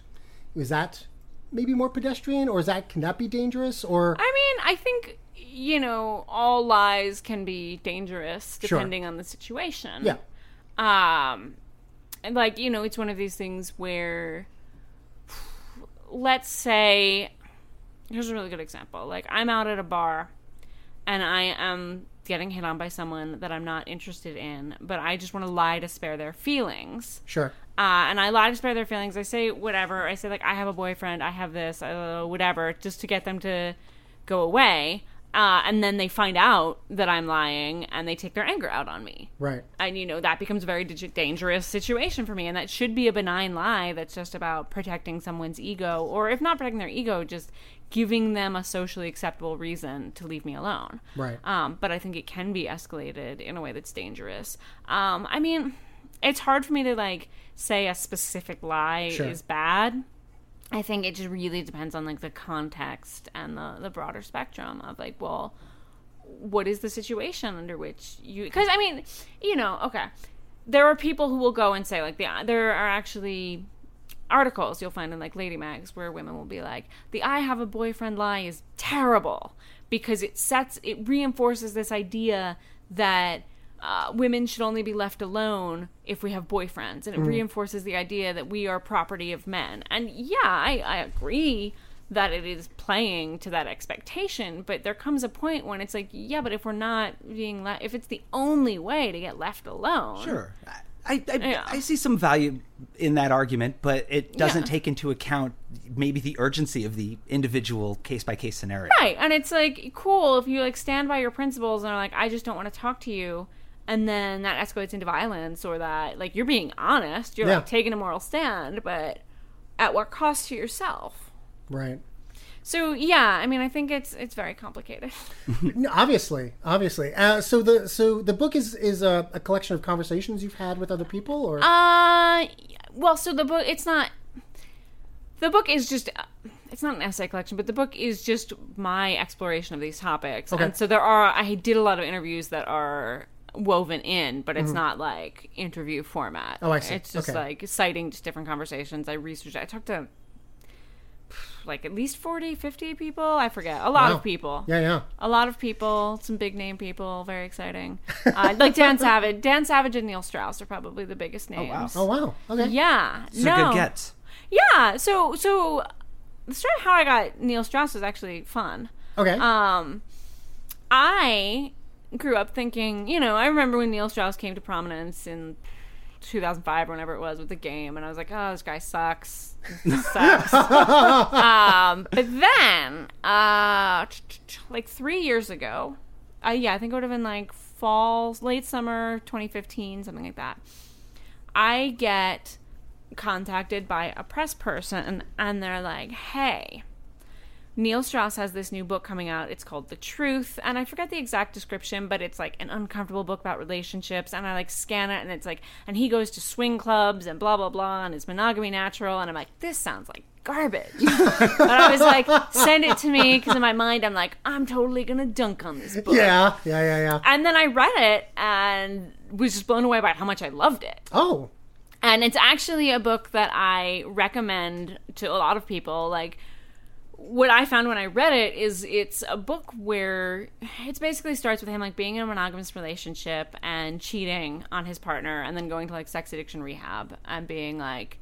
Is that maybe more pedestrian, or is that can that be dangerous? Or I mean, I think you know all lies can be dangerous Sure. depending on the situation. Yeah. Um, and like you know, it's one of these things where, let's say, here's a really good example. Like I'm out at a bar, and I am getting hit on by someone that I'm not interested in, but I just want to lie to spare their feelings. sure, Uh, and I lie to spare their feelings. I say whatever. I say like I have a boyfriend. I have this. Uh, whatever, just to get them to go away. Uh, and then they find out that I'm lying, and they take their anger out on me. right? And you know that becomes a very dangerous situation for me. And that should be a benign lie that's just about protecting someone's ego, or if not protecting their ego, just giving them a socially acceptable reason to leave me alone. Right. Um, but I think it can be escalated in a way that's dangerous. Um, I mean, it's hard for me to like say a specific lie Sure. is bad. I think it just really depends on like the context and the the broader spectrum of like, well, what is the situation under which you? Because I mean, you know, okay, there are people who will go and say like the there are actually articles you'll find in like lady mags where women will be like the i have a boyfriend lie is terrible because it sets it reinforces this idea that uh, women should only be left alone if we have boyfriends and it Mm. reinforces the idea that we are property of men and yeah I, I agree that it is playing to that expectation but there comes a point when it's like yeah but if we're not being left, if it's the only way to get left alone Sure. I, I, I see some value in that argument, but it doesn't Yeah. take into account maybe the urgency of the individual case by case scenario. Right. And it's like cool if you like stand by your principles and are like, I just don't want to talk to you and then that escalates into violence or that like you're being honest, you're Yeah. like taking a moral stand, but at what cost to yourself? Right. So yeah, I mean I think it's it's very complicated. No, obviously, obviously. Uh, so the so the book is is a, a collection of conversations you've had with other people, or Uh well, so the book it's not the book is just uh, it's not an essay collection, but the book is just my exploration of these topics. Okay. And so there are I did a lot of interviews that are woven in, but it's Mhm. not like interview format. Oh, I see. It's just Okay. like citing just different conversations. I researched I talked to like at least 40, 50 people. I forget. A lot Wow. of people. Yeah, yeah. A lot of people, some big name people, very exciting. Uh, like Dan Savage. Dan Savage and Neil Strauss are probably the biggest names. Oh wow. Oh, wow. Okay. Yeah. These no. good gets. Yeah. So so the story of how I got Neil Strauss is actually fun. Okay. Um, I grew up thinking, you know, I remember when Neil Strauss came to prominence in 2005 or whenever it was with the game, and I was like, oh, this guy sucks. This sucks. um, but then, uh, like three years ago, uh, yeah, I think it would have been like fall, late summer 2015, something like that. I get contacted by a press person and they're like, hey, Neil Strauss has this new book coming out. It's called The Truth. And I forget the exact description, but it's like an uncomfortable book about relationships. And I like scan it and it's like, and he goes to swing clubs and blah, blah, blah. And is monogamy natural? And I'm like, this sounds like garbage. but I was like, send it to me. Because in my mind, I'm like, I'm totally going to dunk on this book. Yeah, yeah, yeah, yeah. And then I read it and was just blown away by how much I loved it. Oh, And it's actually a book that I recommend to a lot of people. Like, what I found when I read it is it's a book where it basically starts with him like being in a monogamous relationship and cheating on his partner and then going to like sex addiction rehab and being like,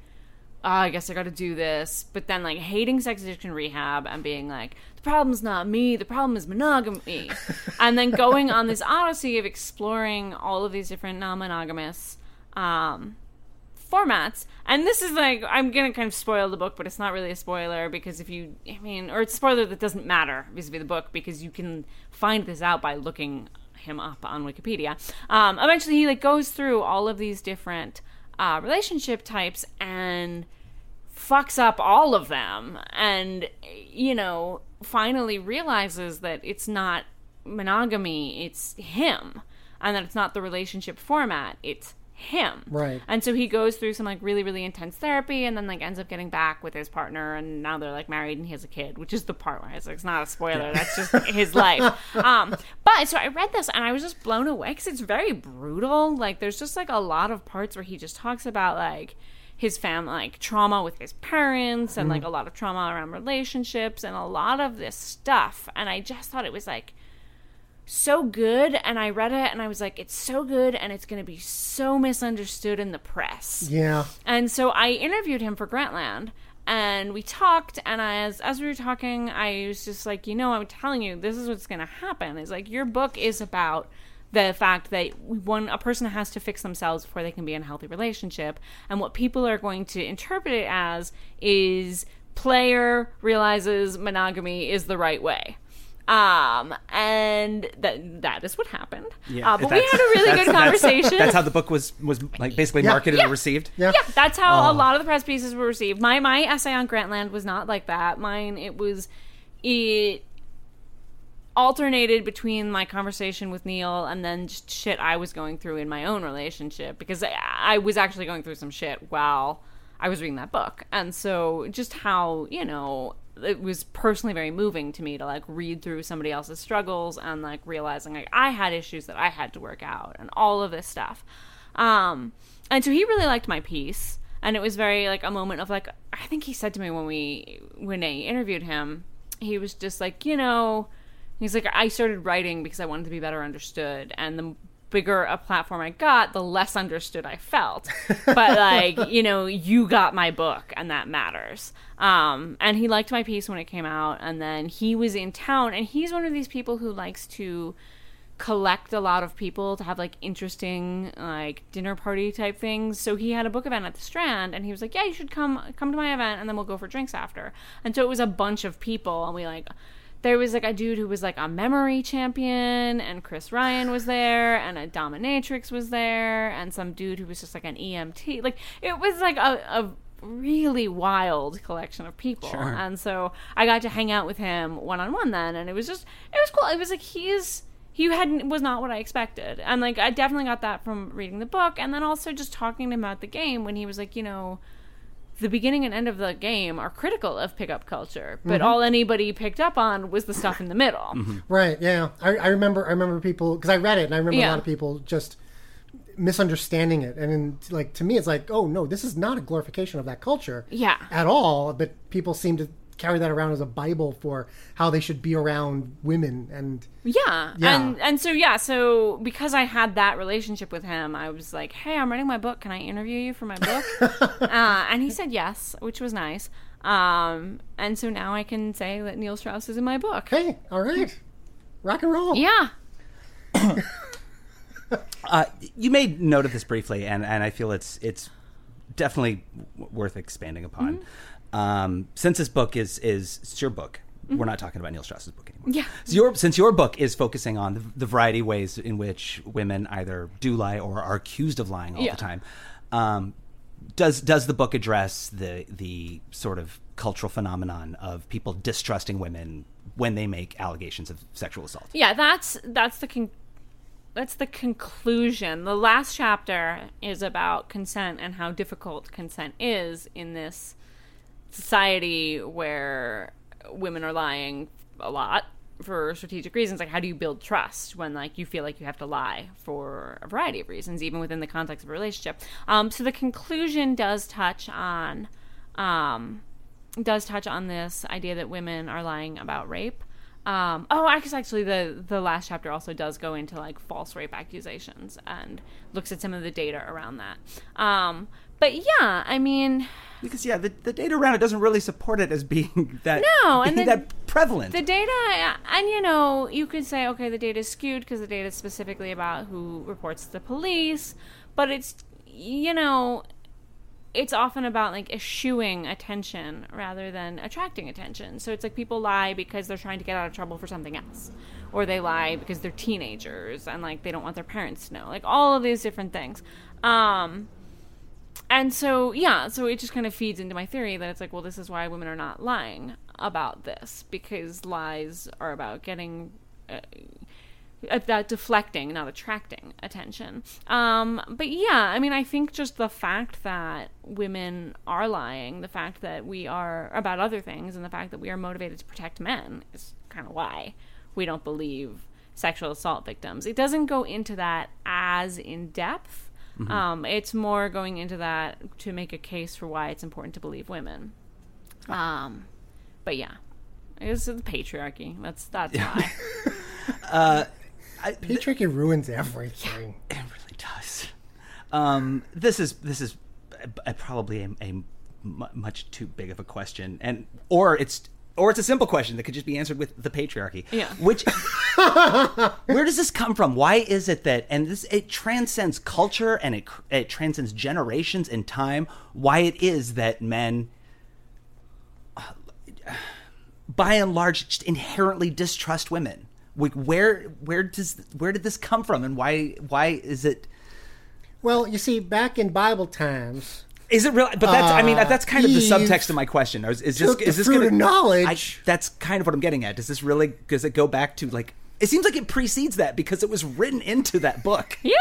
oh, I guess I got to do this. But then like hating sex addiction rehab and being like, the problem's not me, the problem is monogamy. and then going on this odyssey of exploring all of these different non monogamous um, formats. And this is like I'm gonna kind of spoil the book, but it's not really a spoiler because if you, I mean, or it's a spoiler that doesn't matter vis-a-vis the book because you can find this out by looking him up on Wikipedia. Um, eventually, he like goes through all of these different uh, relationship types and fucks up all of them, and you know, finally realizes that it's not monogamy, it's him, and that it's not the relationship format, it's him. Right. And so he goes through some like really really intense therapy and then like ends up getting back with his partner and now they're like married and he has a kid, which is the part where it's like it's not a spoiler, that's just his life. Um but so I read this and I was just blown away cuz it's very brutal. Like there's just like a lot of parts where he just talks about like his family like trauma with his parents and like a lot of trauma around relationships and a lot of this stuff and I just thought it was like so good and I read it and I was like it's so good and it's going to be so misunderstood in the press. yeah. And so I interviewed him for Grantland and we talked and as as we were talking I was just like, you know, I'm telling you this is what's going to happen. Is like your book is about the fact that one a person has to fix themselves before they can be in a healthy relationship and what people are going to interpret it as is player realizes monogamy is the right way. Um, and that that is what happened. uh, but we that's- had a really that's- good that's- conversation. That's, how the book was was like basically Yeah. marketed Yeah. and received. Yeah. Yeah, that's how Oh. a lot of the press pieces were received. My my essay on Grantland was not like that. Mine it was it alternated between my conversation with Neil and then just shit I was going through in my own relationship because I, I was actually going through some shit while I was reading that book. And so just how, you know, it was personally very moving to me to like read through somebody else's struggles and like realizing like I had issues that I had to work out and all of this stuff. Um and so he really liked my piece and it was very like a moment of like I think he said to me when we when I interviewed him, he was just like, you know, he's like I started writing because I wanted to be better understood and the bigger a platform I got, the less understood I felt. But like, you know, you got my book and that matters. Um and he liked my piece when it came out and then he was in town and he's one of these people who likes to collect a lot of people to have like interesting like dinner party type things. So he had a book event at the Strand and he was like, "Yeah, you should come come to my event and then we'll go for drinks after." And so it was a bunch of people and we like there was like a dude who was like a memory champion and Chris Ryan was there and a dominatrix was there and some dude who was just like an EMT. Like it was like a, a really wild collection of people. Sure. And so I got to hang out with him one on one then and it was just it was cool. It was like he's he hadn't was not what I expected. And like I definitely got that from reading the book and then also just talking to him about the game when he was like, you know, the beginning and end of the game are critical of pickup culture, but Mhm. all anybody picked up on was the stuff in the middle. Right. Yeah. I, I remember. I remember people because I read it, and I remember a lot of people just misunderstanding it. And in, like to me, it's like, oh no, this is not a glorification of that culture. Yeah. At all. But people seem to carry that around as a bible for how they should be around women and Yeah. Yeah. And and so yeah, so because I had that relationship with him, I was like, "Hey, I'm writing my book. Can I interview you for my book?" uh, and he said yes, which was nice. Um, and so now I can say that Neil Strauss is in my book. Hey, all right. Rock and roll. Yeah. Uh, you made note of this briefly, and, and I feel it's it's definitely w- worth expanding upon. Um, since this book is is it's your book, we're not talking about Neil Strauss's book anymore. Yeah. So your, since your book is focusing on the, the variety of ways in which women either do lie or are accused of lying all Yeah. the time, um, does does the book address the the sort of cultural phenomenon of people distrusting women when they make allegations of sexual assault? Yeah, that's that's the con- that's the conclusion. The last chapter is about consent and how difficult consent is in this society where women are lying a lot for strategic reasons like how do you build trust when like you feel like you have to lie for a variety of reasons even within the context of a relationship um, so the conclusion does touch on um, does touch on this idea that women are lying about rape um, oh, guess actually the the last chapter also does go into like false rape accusations and looks at some of the data around that. But yeah, I mean, Because yeah, the, the data around it doesn't really support it as being that No, and the- that prevalent. the data, and you know, you could say okay, the data is skewed because the data is specifically about who reports to the police, but it's you know, it's often about like eschewing attention rather than attracting attention. So it's like people lie because they're trying to get out of trouble for something else, or they lie because they're teenagers and like they don't want their parents to know. Like all of these different things. Um, and so yeah, so it just kind of feeds into my theory that it's like, well, this is why women are not lying about this because lies are about getting. Uh, about deflecting, not attracting attention. Um, but yeah, I mean, I think just the fact that women are lying, the fact that we are about other things, and the fact that we are motivated to protect men is kind of why we don't believe sexual assault victims. It doesn't go into that as in depth. Mhm. Um, it's more going into that to make a case for why it's important to believe women. Um, but yeah, it's the patriarchy. That's that's why. uh, Patriarchy ruins everything. it really does. Um, this is this is a, a- probably a, a much too big of a question, and or it's or it's a simple question that could just be answered with the patriarchy. Yeah. Which where does this come from? Why is it that and this it transcends culture and it it transcends generations and time? Why it is that men uh, by and large just inherently distrust women. Like where where does where did this come from and why why is it Well, you see, back in Bible times, is it real? But that's I mean Uh, that's kind of the subtext of my question. Is, is this took the is this fruit gonna, of knowledge. I, that's kind of what I'm getting at. Does this really does it go back to like it seems like it precedes that because it was written into that book. Yeah.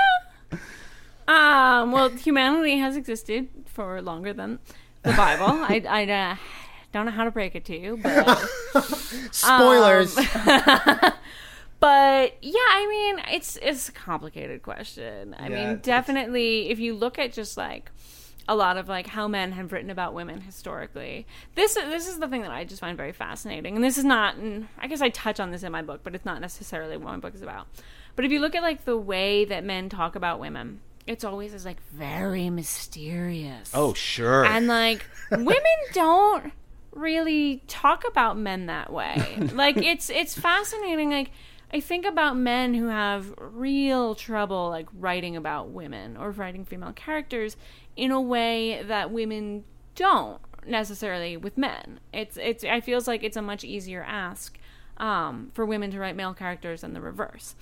Um, well, humanity has existed for longer than the Bible. I, I uh, don't know how to break it to you, but Spoilers. Um, but yeah, I mean, it's it's a complicated question. I Yeah, mean, definitely, if you look at just like a lot of like how men have written about women historically, this this is the thing that I just find very fascinating. And this is not, I guess I touch on this in my book, but it's not necessarily what my book is about. But if you look at like the way that men talk about women, it's always as like very mysterious. Oh, sure. And like women don't really talk about men that way. like it's it's fascinating like I think about men who have real trouble like writing about women or writing female characters in a way that women don't necessarily with men. It's it's I feels like it's a much easier ask um, for women to write male characters than the reverse.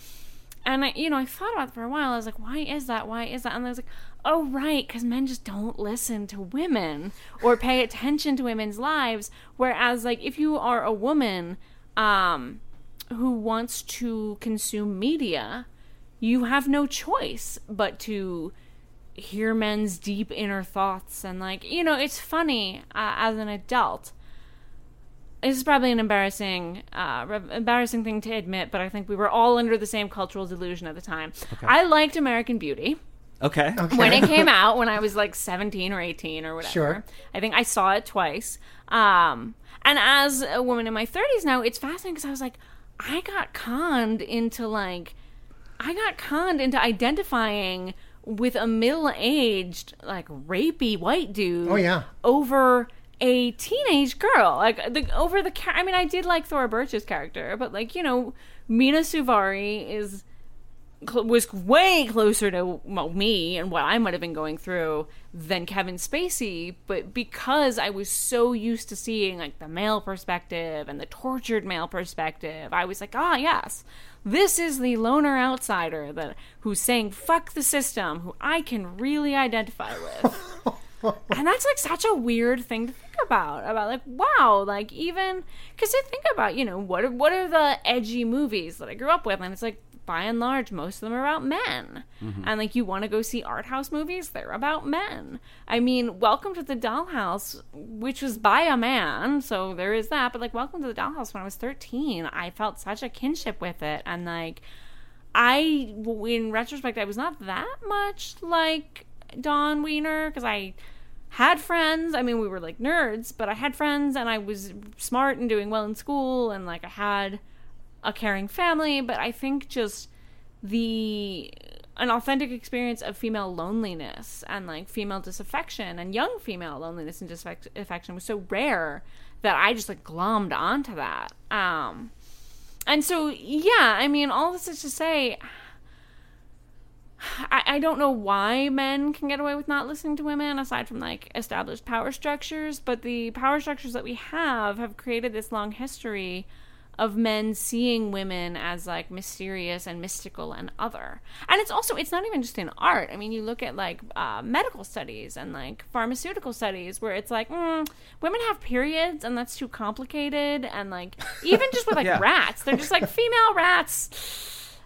And I, you know, I thought about it for a while. I was like, why is that? Why is that? And I was like, oh, right, because men just don't listen to women or pay attention to women's lives. Whereas, like, if you are a woman um, who wants to consume media, you have no choice but to hear men's deep inner thoughts. And, like, you know, it's funny uh, as an adult this is probably an embarrassing, uh, re- embarrassing thing to admit, but I think we were all under the same cultural delusion at the time. Okay. I liked American Beauty Okay. when it came out when I was like 17 or 18 or whatever. Sure. I think I saw it twice. Um, and as a woman in my 30s now, it's fascinating because I was like, I got conned into like, I got conned into identifying with a middle aged, like, rapey white dude. Oh, yeah. Over a teenage girl. Like, the, over the, char- I mean, I did like Thora Birch's character, but like, you know, Mena Suvari is cl- was way closer to well, me and what I might have been going through than Kevin Spacey, but because I was so used to seeing like the male perspective and the tortured male perspective, I was like, ah, yes, this is the loner outsider that who's saying fuck the system, who I can really identify with. and that's like such a weird thing to think about about like wow like even because I think about you know what are, what are the edgy movies that I grew up with and it's like by and large most of them are about men Mhm. and like you want to go see art house movies they're about men I mean Welcome to the Dollhouse which was by a man so there is that but like Welcome to the Dollhouse when I was 13 I felt such a kinship with it and like I, in retrospect, I was not that much like Dawn Wiener because I had friends. I mean, we were like nerds, but I had friends and I was smart and doing well in school and like I had a caring family. But I think just the an authentic experience of female loneliness and like female disaffection and young female loneliness and disaffection was so rare that I just like glommed onto that. Um, and so, yeah, I mean, all this is to say, I, I don't know why men can get away with not listening to women aside from like established power structures, but the power structures that we have have created this long history of men seeing women as like mysterious and mystical and other. And it's also it's not even just in art. I mean, you look at like uh, medical studies and like pharmaceutical studies where it's like mm, women have periods and that's too complicated and like even just with like Yeah. rats, they're just like female rats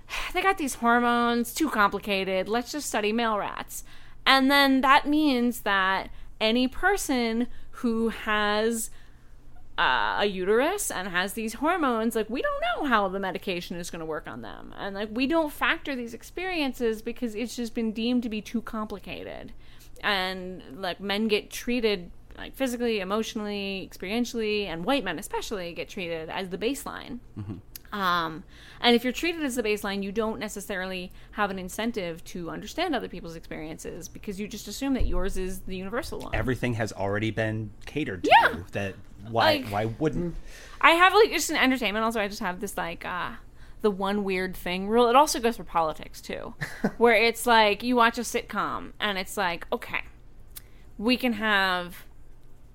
they got these hormones too complicated let's just study male rats and then that means that any person who has uh, a uterus and has these hormones like we don't know how the medication is going to work on them. And like we don't factor these experiences because it's just been deemed to be too complicated. And like men get treated like physically emotionally experientially and white men especially get treated as the baseline um, and if you're treated as the baseline, you don't necessarily have an incentive to understand other people's experiences because you just assume that yours is the universal one. Everything has already been catered to Yeah. you. That why Like- why wouldn't I have like just an entertainment. Also, I just have this like uh, the one weird thing rule. It also goes for politics too, where it's like you watch a sitcom and it's like okay, we can have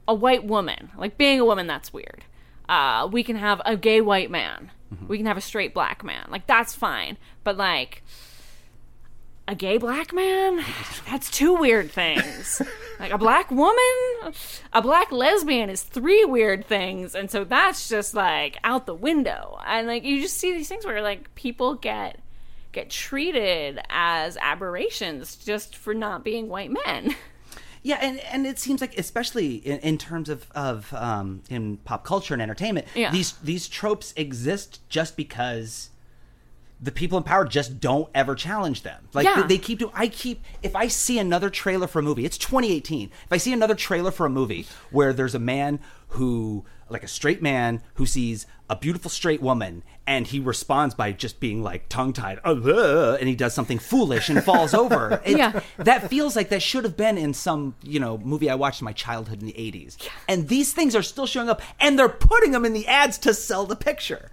a white woman. Like being a woman, that's weird. Uh, we can have a gay white man. We can have a straight black man. Like that's fine. But like a gay black man, that's two weird things. like a black woman, a black lesbian is three weird things, and so that's just like out the window. And like you just see these things where like people get get treated as aberrations just for not being white men. Yeah, and, and it seems like, especially in, in terms of, of um, in pop culture and entertainment, Yeah. these these tropes exist just because the people in power just don't ever challenge them. Like Yeah. they, they keep doing. I keep if I see another trailer for a movie, it's 2018. If I see another trailer for a movie where there's a man who, like a straight man, who sees a beautiful straight woman and he responds by just being like tongue tied, uh, uh, and he does something foolish and falls over. It- Yeah. that feels like that should have been in some you know movie I watched in my childhood in the 80s. And these things are still showing up, and they're putting them in the ads to sell the picture.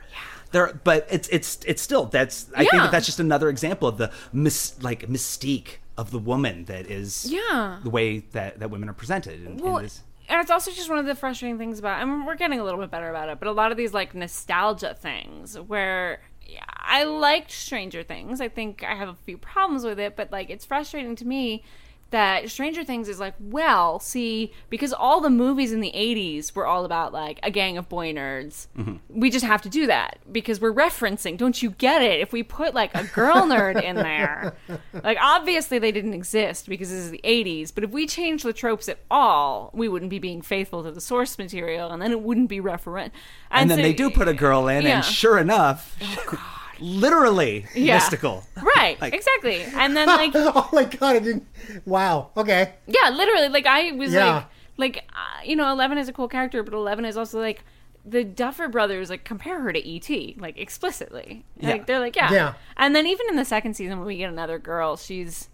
They're, but it's it's it's still that's I think that that's just another example of the mis, like mystique of the woman that is Yeah. the way that that women are presented in, in this. And it's also just one of the frustrating things about. I mean, we're getting a little bit better about it, but a lot of these like nostalgia things where yeah, I liked Stranger Things. I think I have a few problems with it, but like it's frustrating to me that Stranger Things is like, well, see, because all the movies in the 80s were all about like a gang of boy nerds. Mm-hmm. We just have to do that because we're referencing. Don't you get it? If we put like a girl nerd in there, like obviously they didn't exist because this is the 80s, but if we change the tropes at all, we wouldn't be being faithful to the source material and then it wouldn't be referent. And, then so- they do put a girl in, Yeah. and sure enough, oh, literally Yeah. mystical. Right, Like- exactly. And then like oh my god! I didn't. Wow. Okay. Yeah, literally. Like I was Yeah. like, like uh, you know, Eleven is a cool character, but Eleven is also like the Duffer Brothers like compare her to ET like explicitly. Like they're like yeah. Yeah. And then even in the second season when we get another girl, she's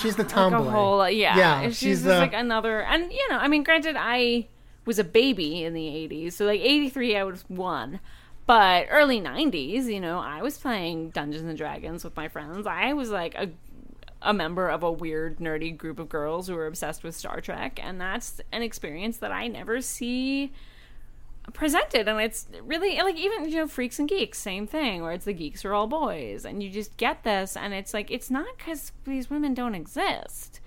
She's the like tomboy. a whole yeah. Yeah. She's, She's just the. like another and you know, I mean granted I was a baby in the 80s. So like 83 I was 1. But early 90s, you know, I was playing Dungeons and Dragons with my friends. I was like a a member of a weird nerdy group of girls who were obsessed with Star Trek and that's an experience that I never see presented. And it's really like even you know freaks and geeks same thing where it's the geeks are all boys and you just get this and it's like it's not because these women don't exist.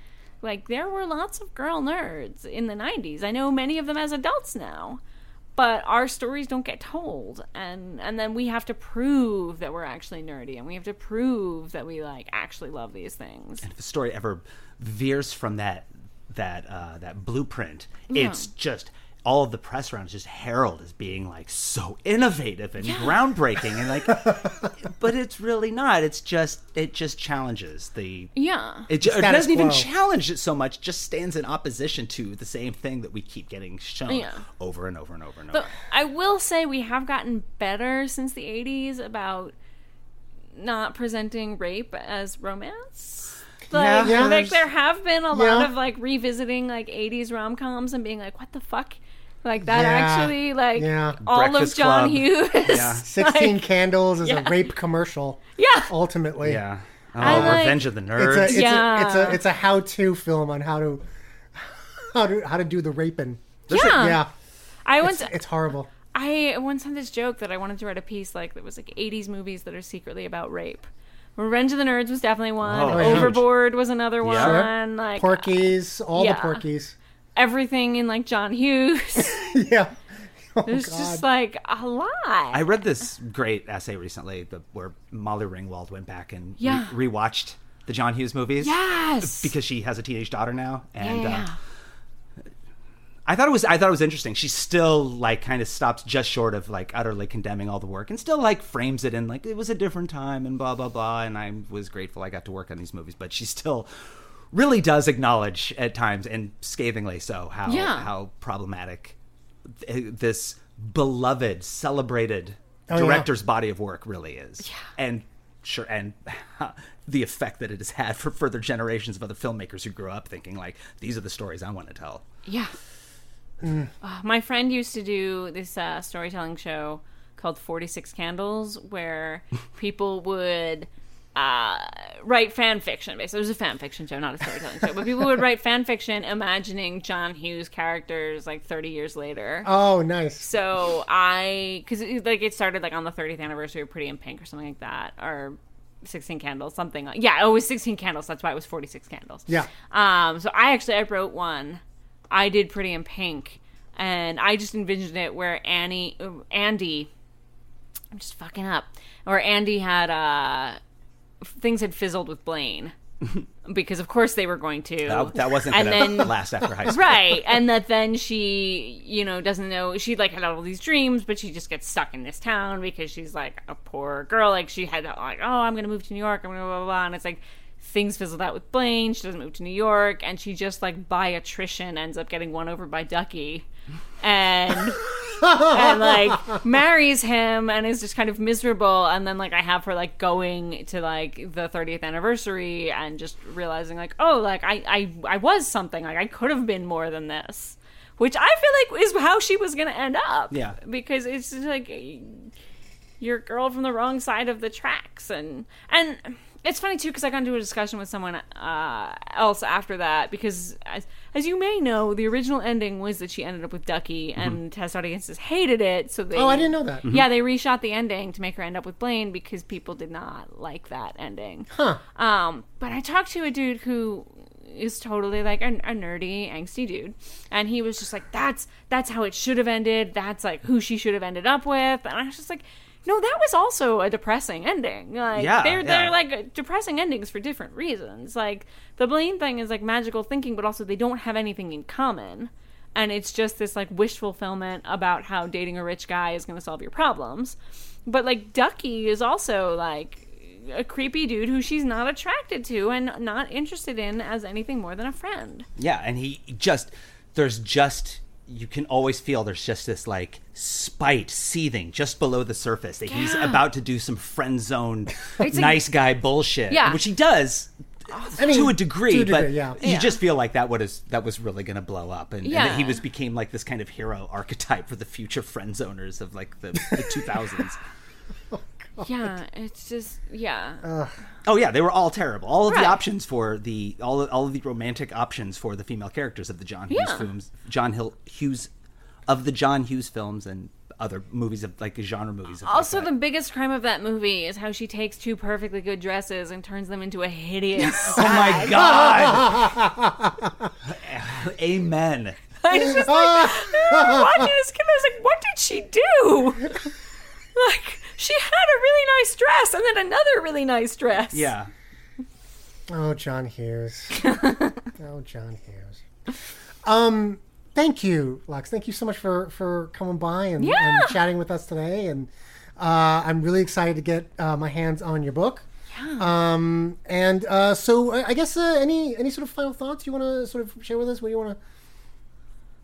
Like there were lots of girl nerds in the 90s i know many of them as adults now but our stories don't get told and and then we have to prove that we're actually nerdy and we have to prove that we like actually love these things And if the story ever veers from that that uh, that blueprint, Yeah. it's just all of the press around is just heralded as being like so innovative and groundbreaking and like but it's really not it's just it just challenges the yeah it, ju- it doesn't even challenge it so much just stands in opposition to the same thing that we keep getting shown Yeah. over and over and over and over I will say we have gotten better since the 80s about not presenting rape as romance. Like, Yeah. like there have been a lot of like revisiting like 80s rom coms and being like, what the fuck? Like that Yeah. actually, like Yeah. all Breakfast of John Club. Hughes. Yeah. 16 like, Candles is yeah. a rape commercial. Yeah. Ultimately. yeah um, oh I like- revenge of the It's nerds a, it's, Yeah. a, it's a it's a how-to film on how to how to how to do the raping. Yeah. Yeah. I It's, once it's horrible. I once had this joke that I wanted to write a piece like that was like 80s movies that are secretly about rape. Revenge of the Nerds was definitely one. Oh, oh huge. Overboard was another Yeah. one. Like Porky's, all yeah. the Porky's. Everything in like John Hughes. yeah. Oh, There's God. just like a lot. I read this great essay recently the, where Molly Ringwald went back and Yeah. re- rewatched the John Hughes movies. Yes. because she has a teenage daughter now, and yeah. uh, I thought it was I thought it was interesting. She still like kind of stops just short of like utterly condemning all the work, and still like frames it in like it was a different time and blah blah blah. And I was grateful I got to work on these movies, but she still really does acknowledge at times and scathingly so how Yeah. how problematic this beloved celebrated Oh, yeah. director's body of work really is and sure and the effect that it has had for further generations of other filmmakers who grew up thinking like these are the stories i want to tell Yeah. Uh, my friend used to do this uh, storytelling show called 46 Candles where people would uh, write fan fiction. Basically, it was a fan fiction show, not a storytelling show. But people would write fan fiction imagining John Hughes characters like 30 years later. Oh, nice. So I, because like it started like on the 30th anniversary of Pretty in Pink or something like that, or 16 Candles, something like yeah, it was 16 Candles. That's why it was 46 Candles. Yeah. Um. So I actually I wrote one. I did Pretty in Pink, and I just envisioned it where Annie, Andy, I'm just fucking up, Or Andy had uh things had fizzled with Blaine. because of course they were going to. that, that wasn't and then last after high school. Right. And that then she you know doesn't know. She like had all these dreams but she just gets stuck in this town because she's like a poor girl. Like she had like oh i'm gonna move to new york. I'm gonna blah blah blah. And it's like things fizzled out with blaine. She doesn't move to new york. And she just like by attrition ends up getting won over by ducky and and like marries him and is just kind of miserable. And then like i have her like going to like the 30th anniversary and just realizing like oh like i i, I was something. Like i could have been more than this which i feel like is how she was gonna end up. Yeah. because it's just like you're girl from the wrong side of the tracks. And and it's funny too because i got into a discussion with someone uh, else after that because as, as you may know the original ending was that she ended up with ducky and test audiences hated it so they Oh, I didn't know that. yeah they reshot the ending to make her end up with blaine because people did not like that ending Huh. um, but I talked to a dude who is totally like a, a nerdy, angsty dude, and he was just like, "That's that's how it should have ended. That's like who she should have ended up with." And I was just like, "No, that was also a depressing ending. Like, Yeah, they're they're like depressing endings for different reasons. Like the Blaine thing is like magical thinking, but also they don't have anything in common." And it's just this like wish fulfillment about how dating a rich guy is going to solve your problems. But like Ducky is also like a creepy dude who she's not attracted to and not interested in as anything more than a friend. yeah and he just there's just you can always feel there's just this like spite seething just below the surface that he's about to do some friend zone like- nice guy bullshit Yeah. which he does I mean, to a degree, to a degree, but yeah. you Yeah. just feel like that was that was really going to blow up, and, and that he was became like this kind of hero archetype for the future friend zoners of like the the two thousands. Yeah, it's just yeah. Oh yeah, they were all terrible. All of Right. the options for the all of, all of the romantic options for the female characters of the John Hughes Yeah. films, John Hill Hughes of the John Hughes films and other movies of like genre movies. Of like Also, the biggest crime of that movie is how she takes two perfectly good dresses and turns them into a hideous. oh my god! Amen. I was just like, watching this kid, I was like, what did she do? like, she had a really nice dress and then another really nice dress. Yeah. Oh, John Hughes. oh, John Hughes. Um, thank you, Lux. Thank you so much for for coming by and, Yeah. and chatting with us today. And uh, I'm really excited to get uh, my hands on your book. Yeah. Um, and uh, so I I guess uh, any any sort of final thoughts you want to sort of share with us? What do you want to?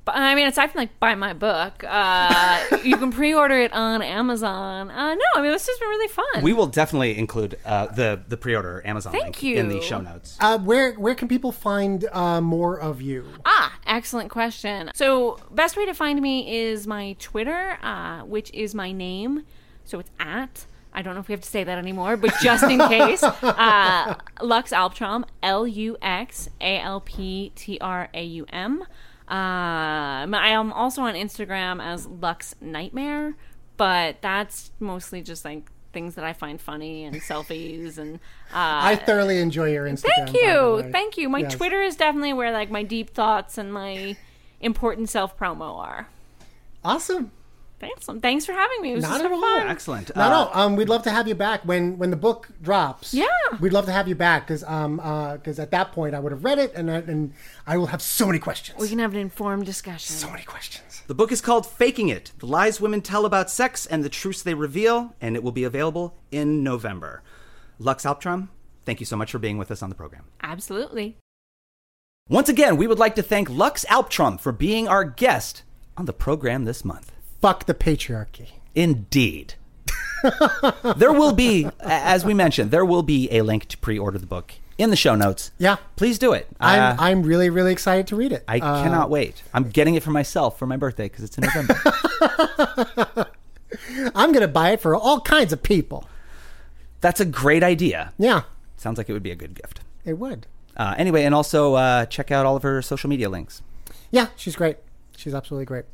But I mean, aside from like buy my book, uh, you can pre-order it on Amazon. Uh, no, I mean this has been really fun. We will definitely include uh, the the pre-order Amazon Thank link in the show notes. Uh, where where can people find uh, more of you? Ah, excellent question. So, best way to find me is my Twitter, uh, which is my name. So it's at. I don't know if we have to say that anymore, but just in case, uh, Lux Alptraum, L U X A L P T R A U M. Um, I am also on Instagram as Lux Nightmare, but that's mostly just like things that I find funny and selfies and. Uh, I thoroughly enjoy your Instagram. Thank you, thank you. My Yes. Twitter is definitely where like my deep thoughts and my important self promo are. Awesome. Thanks, thanks for having me. It was Not at all. fun. Excellent. No, no. Um, we'd love to have you back when when the book drops. Yeah. we'd love to have you back because um because at that point I would have read it and I, and I will have so many questions. We can have an informed discussion. so many questions. The book is called Faking It The Lies Women Tell About Sex and the Truths They Reveal, and it will be available in November. Lux Alptraum, thank you so much for being with us on the program. Absolutely. Once again, we would like to thank Lux Alptraum for being our guest on the program this month. Fuck the patriarchy. Indeed. there will be, as we mentioned, there will be a link to pre order the book in the show notes. Yeah. Please do it. I'm Uh, I'm really really excited to read it. I Uh, cannot wait. I'm getting it for myself for my birthday because it's in November. I'm gonna buy it for all kinds of people. That's a great idea. Yeah, Sounds like it would be a good gift. it would. Uh, anyway, and also uh, check out all of her social media links. Yeah, she's great. She's absolutely great.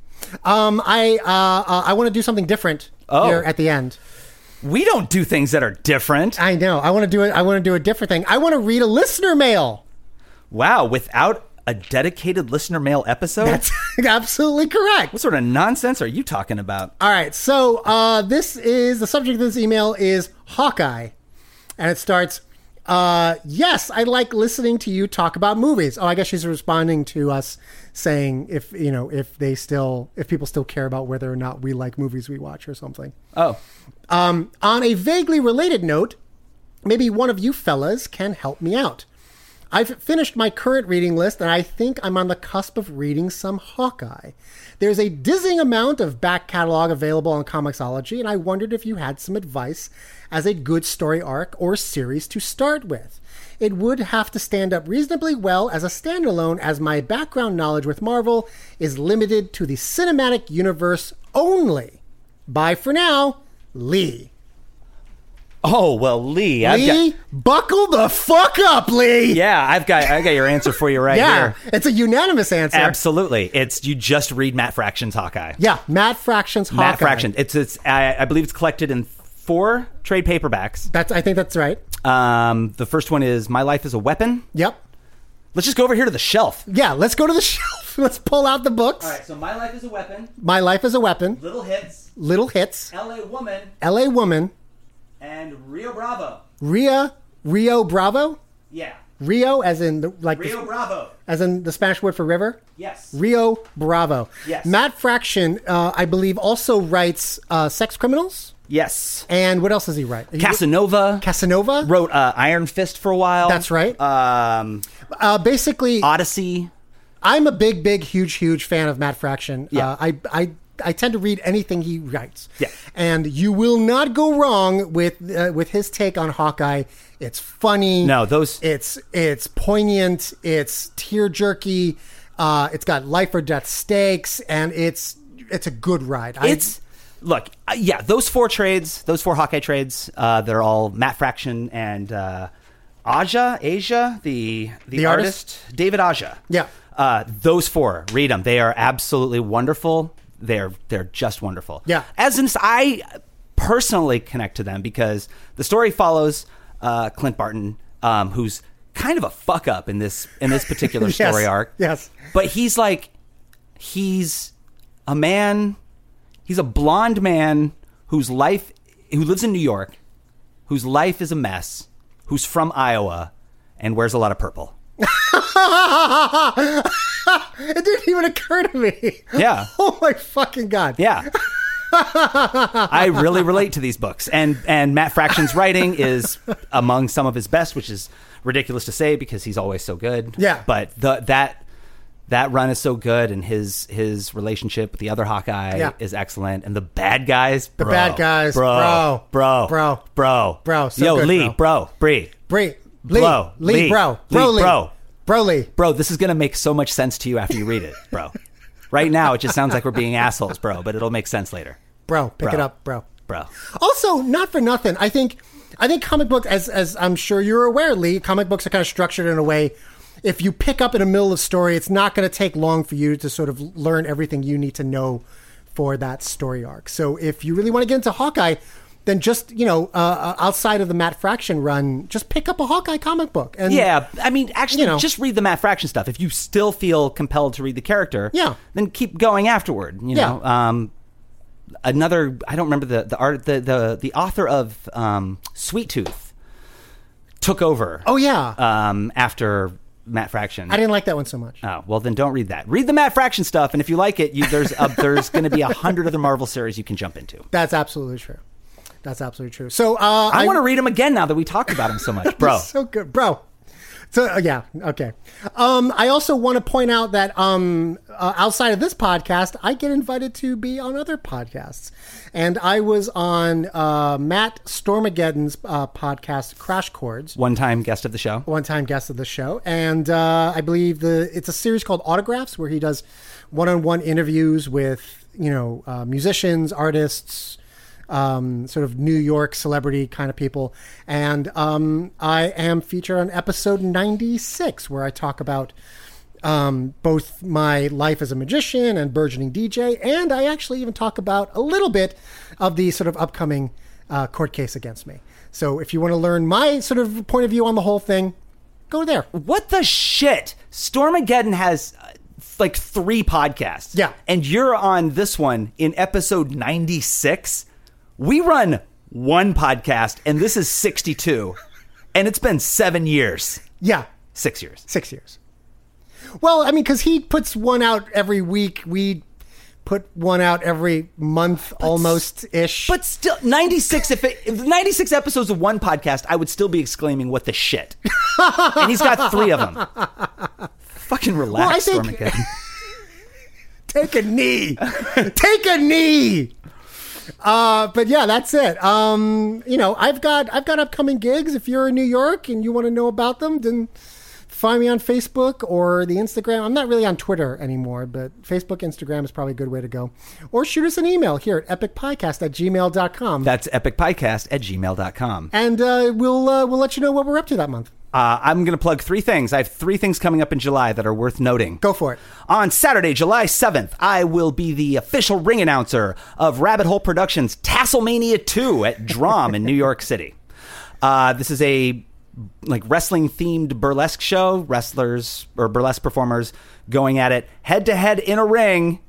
Um, I uh, uh I want to do something different Oh. here at the end. We don't do things that are different. I know. I want to do it. I want to do a different thing. I want to read a listener mail. Wow, without a dedicated listener mail episode? That's absolutely correct. what sort of nonsense are you talking about? All right. So uh, this is the subject of this email is Hawkeye, and it starts. Uh, yes, I like listening to you talk about movies. Oh, I guess she's responding to us saying if you know if they still if people still care about whether or not we like movies we watch or something. Oh, Um, on a vaguely related note, maybe one of you fellas can help me out. I've finished my current reading list and I think I'm on the cusp of reading some Hawkeye. There's a dizzying amount of back catalog available on Comixology, and I wondered if you had some advice as a good story arc or series to start with. It would have to stand up reasonably well as a standalone, as my background knowledge with Marvel is limited to the cinematic universe only. Bye for now, Lee. Oh well, Lee. I've Lee, got, buckle the fuck up, Lee. yeah, I've got I got your answer for you right Yeah, here. it's a unanimous answer. Absolutely, it's you just read Matt Fraction's Hawkeye. Yeah, Matt Fraction's Hawkeye. Matt Fraction. It's it's I, I believe it's collected in four trade paperbacks. That's I think that's right. Um, the first one is My Life is a Weapon. Yep. Let's just go over here to the shelf. Yeah, let's go to the shelf. Let's pull out the books. All right, so My Life is a Weapon, My Life is a Weapon, Little Hits, Little Hits, L.A. Woman, L.A. Woman, and Rio Bravo. Ria, Rio Bravo, Yeah, Rio as in the like the- Bravo. as in the Spanish word for river. Yes. Rio Bravo. Yes. Matt Fraction, uh, I believe, also writes uh, Sex Criminals. Yes. And what else does he write? Casanova Casanova. wrote uh, Iron Fist for a while. That's right. Um, Uh, basically, Odyssey. I'm a big, big, huge, huge fan of Matt Fraction. Yeah. Uh, I, I I tend to read anything he writes. Yeah. And you will not go wrong with uh, with his take on Hawkeye. It's funny. No, those It's it's poignant. It's tear jerky. Uh, it's got life or death stakes, and it's it's a good ride. I- It's look, uh, yeah, those four trades, those four Hawkeye trades, uh, they're all Matt Fraction and uh, Aja, Asia, the the, The artist, David Aja. Yeah. uh, those four, read them. They are absolutely wonderful. They're they're just wonderful. Yeah. As in, I personally connect to them because the story follows uh, Clint Barton, um, who's kind of a fuck up in this in this particular Yes. story arc. Yes. But he's like, he's a man, he's a blonde man whose life, who lives in New York, whose life is a mess, who's from Iowa, and wears a lot of purple. it didn't even occur to me. Yeah. Oh my fucking god. Yeah. I really relate to these books, and and Matt Fraction's writing is among some of his best, which is ridiculous to say because he's always so good. Yeah. but the that that run is so good, and his his relationship with the other Hawkeye Yeah. is excellent, and the bad guys, The bro, bad guys, bro, bro, bro, bro, bro, bro, so yo, good, Lee, bro. bro, Bree, Bree, Lee, Bro, Lee, Lee, bro, bro, Lee, bro. bro, Lee. bro. This is gonna make so much sense to you after you read it, bro. right now, it just sounds like we're being assholes, bro, but it'll make sense later, Bro, pick Bro. it up, bro. bro. Also, not for nothing. I think I think comic books, as as I'm sure you're aware, Lee, comic books are kind of structured in a way. If you pick up in the middle of story, it's not going to take long for you to sort of learn everything you need to know for that story arc. So if you really want to get into Hawkeye, then just you know, uh, uh, outside of the Matt Fraction run, just pick up a Hawkeye comic book. And Yeah, I mean, actually, You know. just read the Matt Fraction stuff. If you still feel compelled to read the character, Yeah. then keep going afterward. You Yeah. know, um, another I don't remember the the art the the the author of um, Sweet Tooth took over. Oh yeah, um, after Matt Fraction. I didn't like that one so much. Oh well, then don't read that. Read the Matt Fraction stuff, and if you like it, you, there's a, there's going to be a hundred other Marvel series you can jump into. That's absolutely true. That's absolutely true. So uh, I, want to read them again now that we talked about them so much, bro. so good, bro. So uh, yeah, okay. Um, I also want to point out that um, uh, outside of this podcast, I get invited to be on other podcasts, and I was on uh, Matt Stormageddon's uh, podcast, Crash Chords. One time guest of the show. One time guest of the show, and uh, I believe the it's a series called Autographs, where he does one-on-one interviews with you know uh, musicians, artists, um, sort of New York celebrity kind of people. And um, I am featured on episode 96, where I talk about um, both my life as a magician and burgeoning DJ. And I actually even talk about a little bit of the sort of upcoming uh, court case against me. So if you want to learn my sort of point of view on the whole thing, go there. What the shit? Stormageddon has uh, like three podcasts. Yeah. And you're on this one in episode 96. We run one podcast, and this is 62. And it's been seven years. Yeah. Six years. Six years. Well, I mean, because he puts one out every week. We put one out every month almost ish. But still, 96, if, it, if 96 episodes of one podcast, I would still be exclaiming, what the shit? and he's got three of them. Fucking relax, Well, I think- take a knee. take a knee. Uh, but yeah, that's it. Um, you know, I've got I've got upcoming gigs. If you're in New York and you want to know about them, then find me on Facebook or the Instagram. I'm not really on Twitter anymore, but Facebook, Instagram is probably a good way to go. Or shoot us an email here at epicpiecast at gmail.com. That's epicpiecast at gmail.com. and uh, we'll uh, we'll let you know what we're up to that month. Uh, I'm going to plug three things. I have three things coming up in July that are worth noting. Go for it. On Saturday, July 7th, I will be the official ring announcer of Rabbit Hole Productions' Tasselmania 2 at Drom in New York City. Uh, this is a like wrestling themed burlesque show. Wrestlers or burlesque performers going at it head to head in a ring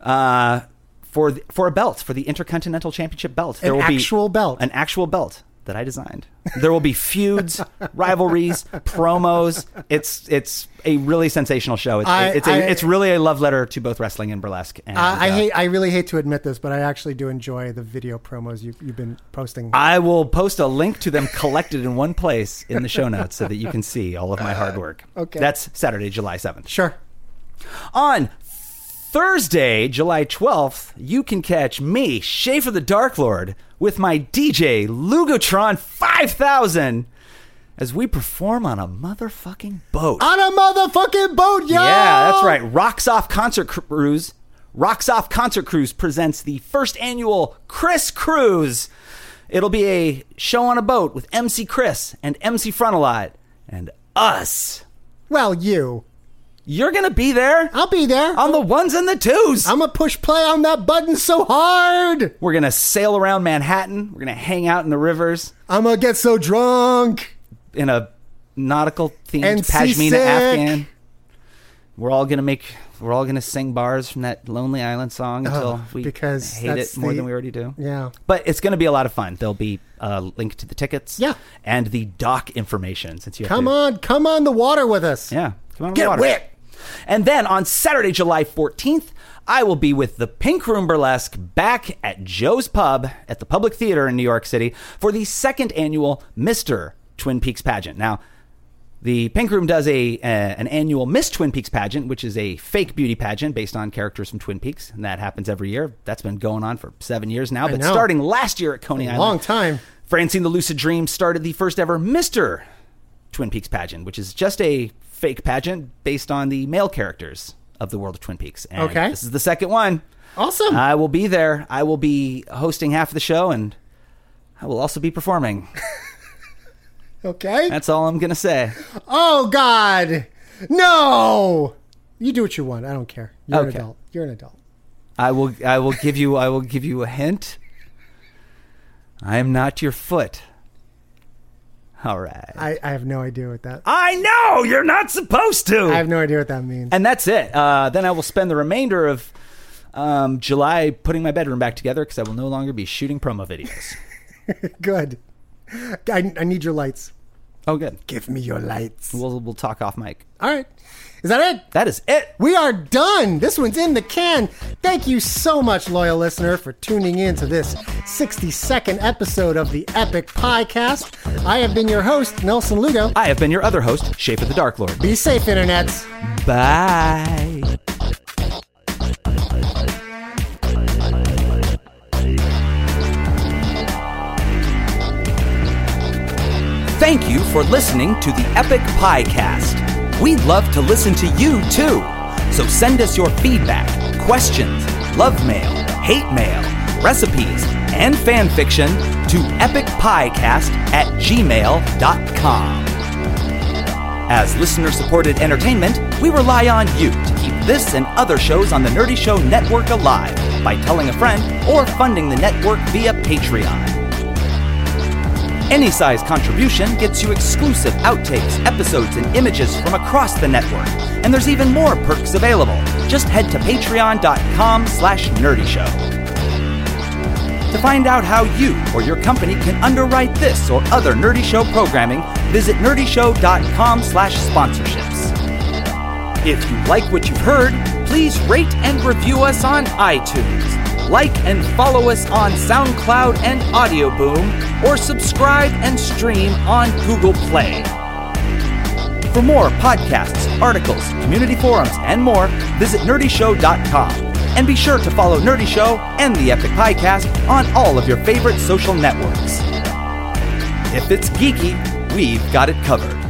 uh, for the, for a belt for the Intercontinental Championship belt. An will be actual belt. an actual belt that I designed. There will be feuds, rivalries, promos. It's it's a really sensational show. It's I- it's, a, I- it's really a love letter to both wrestling and burlesque. And, I, I uh, hate I really hate to admit this, but I actually do enjoy the video promos you, you've been posting. I will post a link to them collected in one place in the show notes so that you can see all of my hard work. Okay. That's Saturday, July 7th. Sure. On Thursday, July 12th, you can catch me, Schaefer the Dark Lord, with my DJ, Lugotron 5000, as we perform on a motherfucking boat. On a motherfucking boat, yo! Yeah, that's right. Rocks Off Concert Cruise. Rocks Off Concert Cruise presents the first annual Chris Cruise. It'll be a show on a boat with MC Chris and MC Frontalot and us. Well, you. You're going to be there I'll be there. on the ones and the twos. I'm gonna push play on that button so hard. We're going to sail around Manhattan. We're going to hang out in the rivers I'm gonna get so drunk. in a nautical themed pashmina. Afghan. We're all going to make we're all to sing bars from that Lonely Island song until Oh, we because hate it more the- than we already do. Yeah. But it's going to be a lot of fun. There'll be a link to the tickets. Yeah. And the dock information since you Come to- on, come on the water with us. Yeah. Come on, Get water. wet. And then on Saturday, July 14th, I will be with the Pink Room Burlesque back at Joe's Pub at the Public Theater in New York City for the second annual Mr. Twin Peaks pageant. Now, the Pink Room does a uh, an annual Miss Twin Peaks pageant, which is a fake beauty pageant based on characters from Twin Peaks, and that happens every year. That's been going on for seven years now. But starting last year at Coney A Island, long time. Francine the Lucid Dream started the first ever Mr. Twin Peaks pageant, which is just a fake pageant based on the male characters of the world of Twin Peaks. And Okay. This is the second one. Awesome. I will be there. I will be hosting half of the show and I will also be performing. okay. That's all I'm going to say. Oh God, no! You do what you want. I don't care. You're an adult. You're an adult. I will I will give you I will give you a hint. I am not your foot. All right. I, I have no idea what that. I know you're not supposed to. I have no idea what that means. And that's it. Uh, then I will spend the remainder of um, July putting my bedroom back together because I will no longer be shooting promo videos. Good. I, I need your lights. Oh, good. Give me your lights. We'll we'll talk off mic. All right. Is that it? That is it. We are done. This one's in the can. Thank you so much, loyal listener, for tuning in to this 60 second episode of the Epic Piecast. I have been your host, Nelson Lugo. I have been your other host, Schaefer the Dark Lord. Be safe, internets. Bye. Thank you for listening to the Epic Piecast. We'd love to listen to you too. So send us your feedback, questions, love mail, hate mail, recipes, and fan fiction to epicpiecast at gmail.com. As listener supported entertainment, we rely on you to keep this and other shows on the Nerdy Show Network alive by telling a friend or funding the network via Patreon. Any size contribution gets you exclusive outtakes, episodes, and images from across the network. And there's even more perks available. Just head to patreon.com slash nerdyshow. To find out how you or your company can underwrite this or other Nerdy Show programming, visit nerdyshow.com slash sponsorships. If you like what you've heard, please rate and review us on iTunes. Like and follow us on SoundCloud and Audio Boom, or subscribe and stream on Google Play. For more podcasts, articles, community forums, and more, visit nerdyshow.com. And be sure to follow Nerdy Show and the Epic Piecast on all of your favorite social networks. If it's geeky, we've got it covered.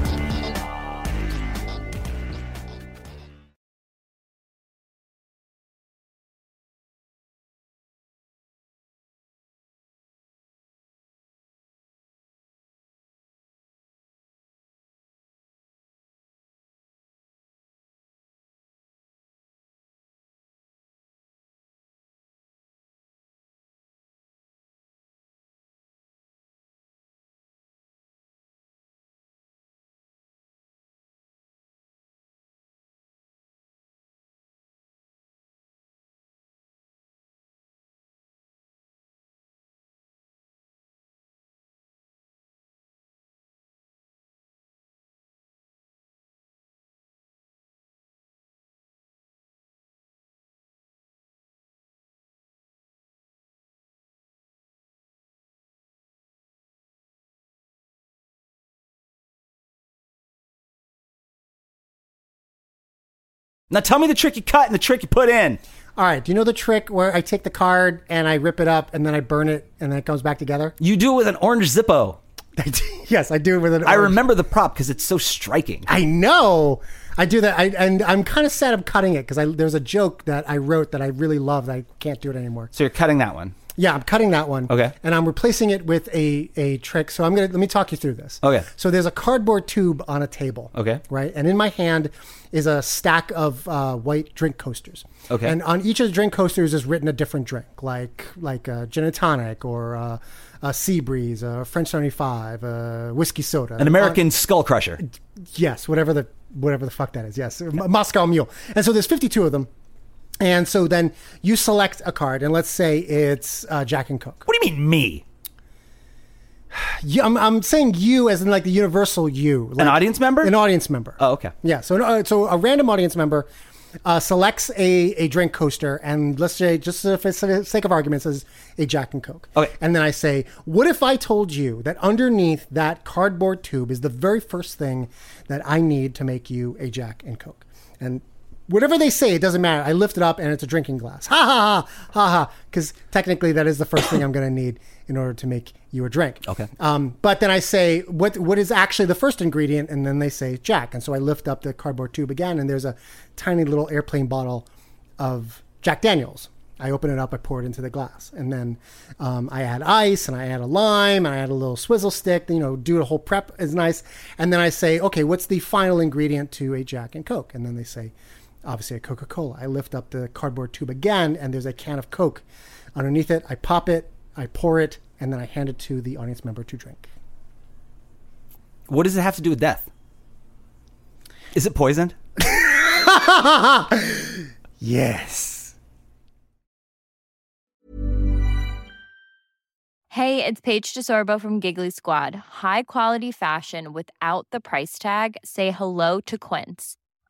Now tell me the trick you cut and the trick you put in. All right. Do you know the trick where I take the card and I rip it up and then I burn it and then it comes back together? You do it with an orange Zippo. yes, I do it with an. Orange zippo. I orange- remember the prop because it's so striking. I know. I do that. I, and I'm kind of sad I'm cutting it because there's a joke that I wrote that I really love that I can't do it anymore. So you're cutting that one. Yeah, I'm cutting that one. Okay. And I'm replacing it with a, a trick. So I'm gonna let me talk you through this. Okay. So there's a cardboard tube on a table. Okay. Right. And in my hand is a stack of uh, white drink coasters. Okay. And on each of the drink coasters is written a different drink, like like a gin and tonic or uh, a sea breeze, a French 75, a whiskey soda, An American skull crusher. Yes, whatever the whatever the fuck that is. Yes, Moscow Mule. And so there's 52 of them. And so then you select a card, and let's say it's uh, Jack and Coke. What do you mean me? Yeah, I'm, I'm saying you as in like the universal you, like An audience member? an audience member. Oh, okay. Yeah, so uh, so a random audience member uh, selects a, a drink coaster, and let's say just for the sake of argument, says a Jack and Coke. Okay. And then I say, what if I told you that underneath that cardboard tube is the very first thing that I need to make you a Jack and Coke? And whatever they say, it doesn't matter. I lift it up and it's a drinking glass. Ha ha ha ha ha. Because technically, that is the first thing I'm going to need in order to make you a drink. Okay. Um, but then I say, what what is actually the first ingredient? And then they say Jack. And so I lift up the cardboard tube again, and there's a tiny little airplane bottle of Jack Daniels. I open it up, I pour it into the glass, and then um, I add ice, and I add a lime, and I add a little swizzle stick. You know, do a whole prep is nice, and then I say, okay, what's the final ingredient to a Jack and Coke? And then they say, obviously a Coca Cola. I lift up the cardboard tube again, and there's a can of Coke underneath it. I pop it, I pour it, and then I hand it to the audience member to drink. What does it have to do with death? Is it poisoned? yes. Hey, it's Paige DeSorbo from Giggly Squad. High quality fashion without the price tag. Say hello to Quince.